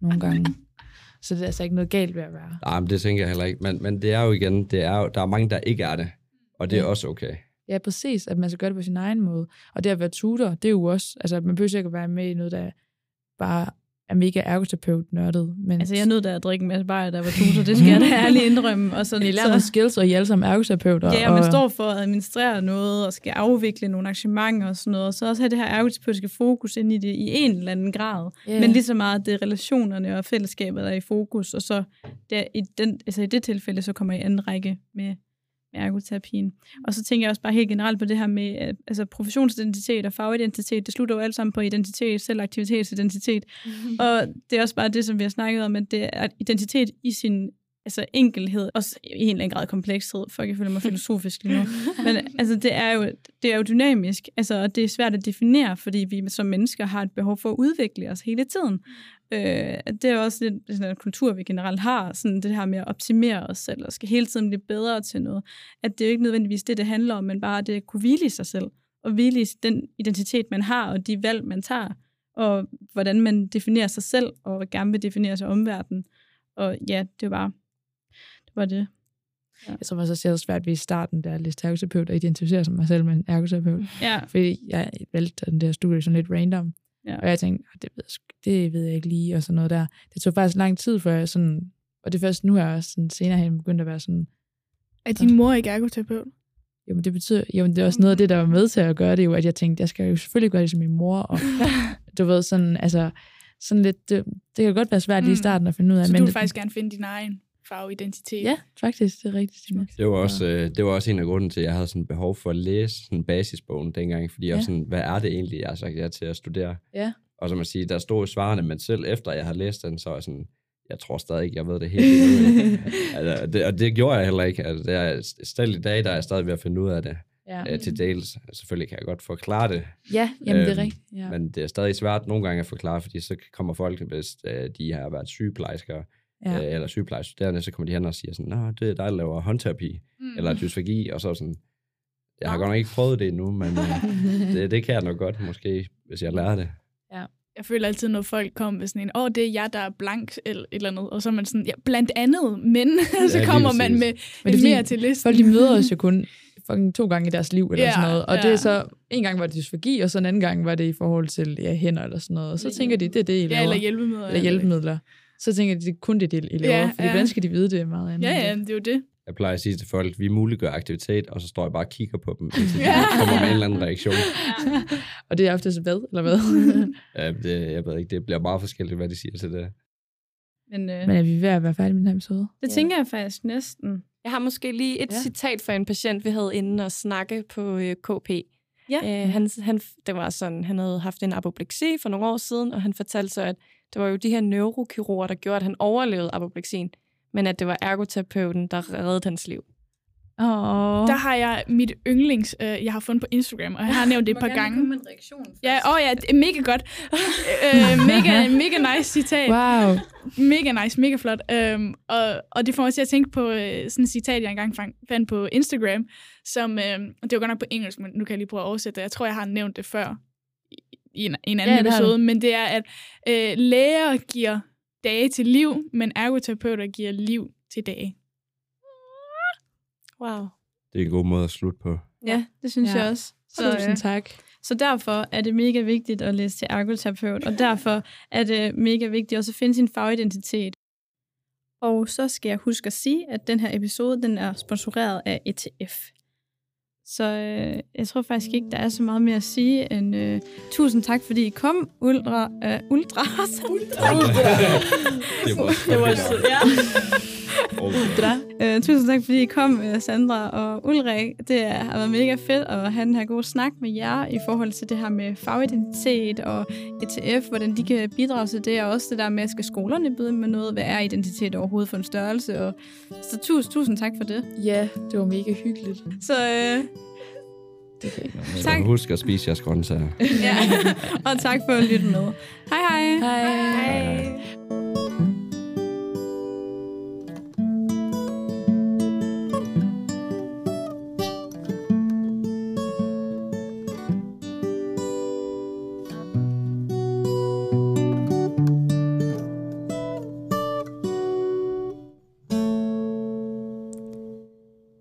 Speaker 2: nogle gange. *laughs* Så det er altså ikke noget galt ved at være.
Speaker 4: Nej, men det tænker jeg heller ikke. Men, men det er jo igen, det er jo, der er mange, der ikke er det. Og det er også okay.
Speaker 2: Ja, præcis, at man skal gøre det på sin egen måde. Og det at være tutor, det er jo også, altså man behøver ikke at være med i noget, der bare er mega ergoterapeut nørdet. Men
Speaker 1: Altså, jeg nød da at drikke en masse bajer, der var tutor. Det skal jeg da ærligt indrømme. Og så,
Speaker 2: I lærer nogle skills, og I alle sammen ergoterapeuter.
Speaker 1: Ja, og man
Speaker 2: og,
Speaker 1: står for at administrere noget, og skal afvikle nogle arrangementer og sådan noget, og så også have det her ergoterapeutiske fokus ind i det i en eller anden grad.
Speaker 2: Ja.
Speaker 1: Men lige så meget, det er relationerne og fællesskabet, der er i fokus, og så der, i, den, altså i det tilfælde, så kommer jeg i anden række med, med ergoterapien. Og så tænker jeg også bare helt generelt på det her med altså professionsidentitet og fagidentitet, det slutter jo alt sammen på identitet, selvaktivitetsidentitet.
Speaker 5: Mm. *laughs*
Speaker 1: Og det er også bare det, som vi har snakket om, at det er identitet i sin altså enkelhed, også i en eller anden grad komplekshed, for jeg føler mig *laughs* filosofisk lige nu. Men altså, det er jo, det er jo dynamisk, altså, og det er svært at definere, fordi vi som mennesker har et behov for at udvikle os hele tiden. Øh, det er også lidt sådan en kultur, vi generelt har, sådan det her med at optimere os selv, og skal hele tiden blive bedre til noget. At det er jo ikke nødvendigvis det, det handler om, men bare det at kunne hvile i sig selv, og hvile i den identitet, man har, og de valg, man tager, og hvordan man definerer sig selv, og gerne vil definere sig omverdenen. Og ja, det var, det var det.
Speaker 2: Jeg tror faktisk også, det er svært ved i starten, da jeg læste ergoterapeut, at identificere som mig selv med en ergoterapeut.
Speaker 1: Ja,
Speaker 2: Fordi jeg valgte den der studie sådan lidt random.
Speaker 1: Ja.
Speaker 2: Og jeg tænkte, "Ah, det ved, jeg det ved jeg ikke lige, og sådan noget der. Det tog faktisk lang tid, før jeg sådan... Og det er først nu, er jeg også sådan, senere hen begyndt at være sådan,
Speaker 5: Er din mor ikke ergoterapeut?
Speaker 2: jo, men det betyder, jo, men det er også noget af det, der var med til at gøre det, jo, at jeg tænkte, jeg skal jo selvfølgelig gøre det som min mor, og *laughs* du ved, sådan, altså, sådan lidt, det, det kan godt være svært lige i
Speaker 5: Mm.
Speaker 2: starten at finde ud af,
Speaker 5: Så
Speaker 2: men
Speaker 5: du vil
Speaker 2: det-
Speaker 5: faktisk gerne finde din egen farveidentitet?
Speaker 2: Ja, faktisk, det er rigtigt, Stine.
Speaker 4: Det var, også, øh, det var også en af grunden til, at jeg havde sådan behov for at læse sådan basisbogen dengang, fordi jeg var
Speaker 2: Ja.
Speaker 4: sådan, hvad er det egentlig, jeg har sagt ja til at studere?
Speaker 2: Ja.
Speaker 4: Og som man siger, der stod svarene, men selv efter jeg havde læst den, så var jeg sådan, jeg tror stadig ikke, jeg ved det helt *laughs* altså, det, og det gjorde jeg heller ikke. Altså, det er, selv i dag, der er jeg stadig ved at finde ud af det
Speaker 2: Ja,
Speaker 4: øh, til dels. Selvfølgelig kan jeg godt forklare det,
Speaker 2: ja jamen det er
Speaker 4: Øhm,
Speaker 2: rigtigt. Ja.
Speaker 4: men det er stadig svært nogle gange at forklare, fordi så kommer folk, hvis øh, de har været sygeplejersker,
Speaker 2: Ja.
Speaker 4: ja. øh, eller sygeplejestuderende, så kommer de hen og siger sådan, Nå, det er dig, der laver håndterapi,
Speaker 5: Mm.
Speaker 4: eller dysfagi, og så sådan, jeg har godt nok ikke prøvet det endnu, men øh, *laughs* det, det kan jeg nok godt, måske, hvis jeg lærer det.
Speaker 5: Jeg føler altid, når folk kommer med sådan en, åh, oh, det er jeg, der er blank, eller et eller andet, og så er man sådan, ja, blandt andet, men *laughs* så
Speaker 4: lige
Speaker 5: kommer man med
Speaker 2: Men det er
Speaker 5: mere
Speaker 2: fordi,
Speaker 5: til listen.
Speaker 2: Folk de møder os jo *laughs* kun fucking to gange i deres liv, eller
Speaker 5: Ja,
Speaker 2: sådan noget. Og det
Speaker 5: ja.
Speaker 2: er så, en gang var det dysfagi, og så en anden gang var det i forhold til ja, hænder eller sådan noget. Og så tænker de, det er det, I laver.
Speaker 5: Ja, eller hjælpemidler.
Speaker 2: eller hjælpemidler. Så tænker de, det er kun det, I laver.
Speaker 5: Ja,
Speaker 2: fordi
Speaker 5: ja.
Speaker 2: hvordan skal de vide det er meget andet?
Speaker 5: Ja, ja, det er jo det.
Speaker 4: Jeg plejer at sige til folk, vi muliggør aktivitet, og så står jeg bare og kigger på dem, *laughs* indtil de
Speaker 5: Ja.
Speaker 4: kommer med en eller anden reaktion. *laughs*
Speaker 2: og det er oftest hvad, eller hvad? *laughs*
Speaker 4: Øh, det, jeg ved ikke, det bliver meget forskelligt, hvad de siger til det.
Speaker 1: men, øh,
Speaker 2: Men er vi ved at være færdige med den her episode?
Speaker 1: det tænker jeg faktisk næsten.
Speaker 3: Jeg har måske lige et
Speaker 2: Ja.
Speaker 3: ja. citat fra en patient, vi havde inde og snakke på øh, KP.
Speaker 1: Ja.
Speaker 3: Øh, han, han, det var sådan, han havde haft en apopleksi for nogle år siden, og han fortalte så, at det var jo de her neurokirurger, der gjorde, at han overlevede apopleksien, men at det var ergoterapeuten, der reddede hans liv.
Speaker 2: Åh.
Speaker 5: Der har jeg mit yndlings, øh, jeg har fundet på Instagram, og jeg har nævnt det et par gange.
Speaker 1: med en reaktion
Speaker 5: Ja, åh oh ja, det er mega godt. øh, mega, mega nice citat.
Speaker 2: Wow.
Speaker 5: Mega nice, mega flot. Øhm, og, og det får mig til at tænke på øh, sådan et citat, jeg engang fandt på Instagram, som, øh, det var godt nok på engelsk, men nu kan jeg lige prøve at oversætte det. Jeg tror, jeg har nævnt det før i, en, i en anden
Speaker 2: Ja, det
Speaker 5: episode, men det er, at øh, læger giver dage til liv, men ergoterapeuter giver liv til dage.
Speaker 3: Wow.
Speaker 4: Det er en god måde at slutte på.
Speaker 1: Ja, det synes
Speaker 2: Ja.
Speaker 1: jeg også. Så,
Speaker 2: Tusind
Speaker 1: øh,
Speaker 2: tak.
Speaker 1: så derfor er det mega vigtigt at læse til ergoterapeut, og derfor er det mega vigtigt også at finde sin fagidentitet. Og så skal jeg huske at sige, at den her episode den er sponsoreret af ETF. Så øh, jeg tror faktisk ikke, der er så meget mere at sige end øh, tusind tak, fordi I kom. Ultra, øh, ultra, ultra. *laughs*
Speaker 4: det var,
Speaker 1: Det var sødt, ja.
Speaker 4: Okay.
Speaker 1: Øh, tusind tak, fordi I kom, øh, Sandra og Ulrik. Det er- har været mega fedt at have den her gode snak med jer i forhold til det her med fagidentitet og ETF, hvordan de kan bidrage til det, og også det der med, skal skolerne byde med noget? Hvad er identitet overhovedet for en størrelse? Og, så tusind, tusind tak for det.
Speaker 2: Ja, det var mega hyggeligt.
Speaker 1: Så øh,
Speaker 2: Det kan ikke noget.
Speaker 1: Tak.
Speaker 4: husk at spise jeres grøntsager. *laughs*
Speaker 1: ja, og tak for at lytte med. Hej hej!
Speaker 2: Hej.
Speaker 3: Hej.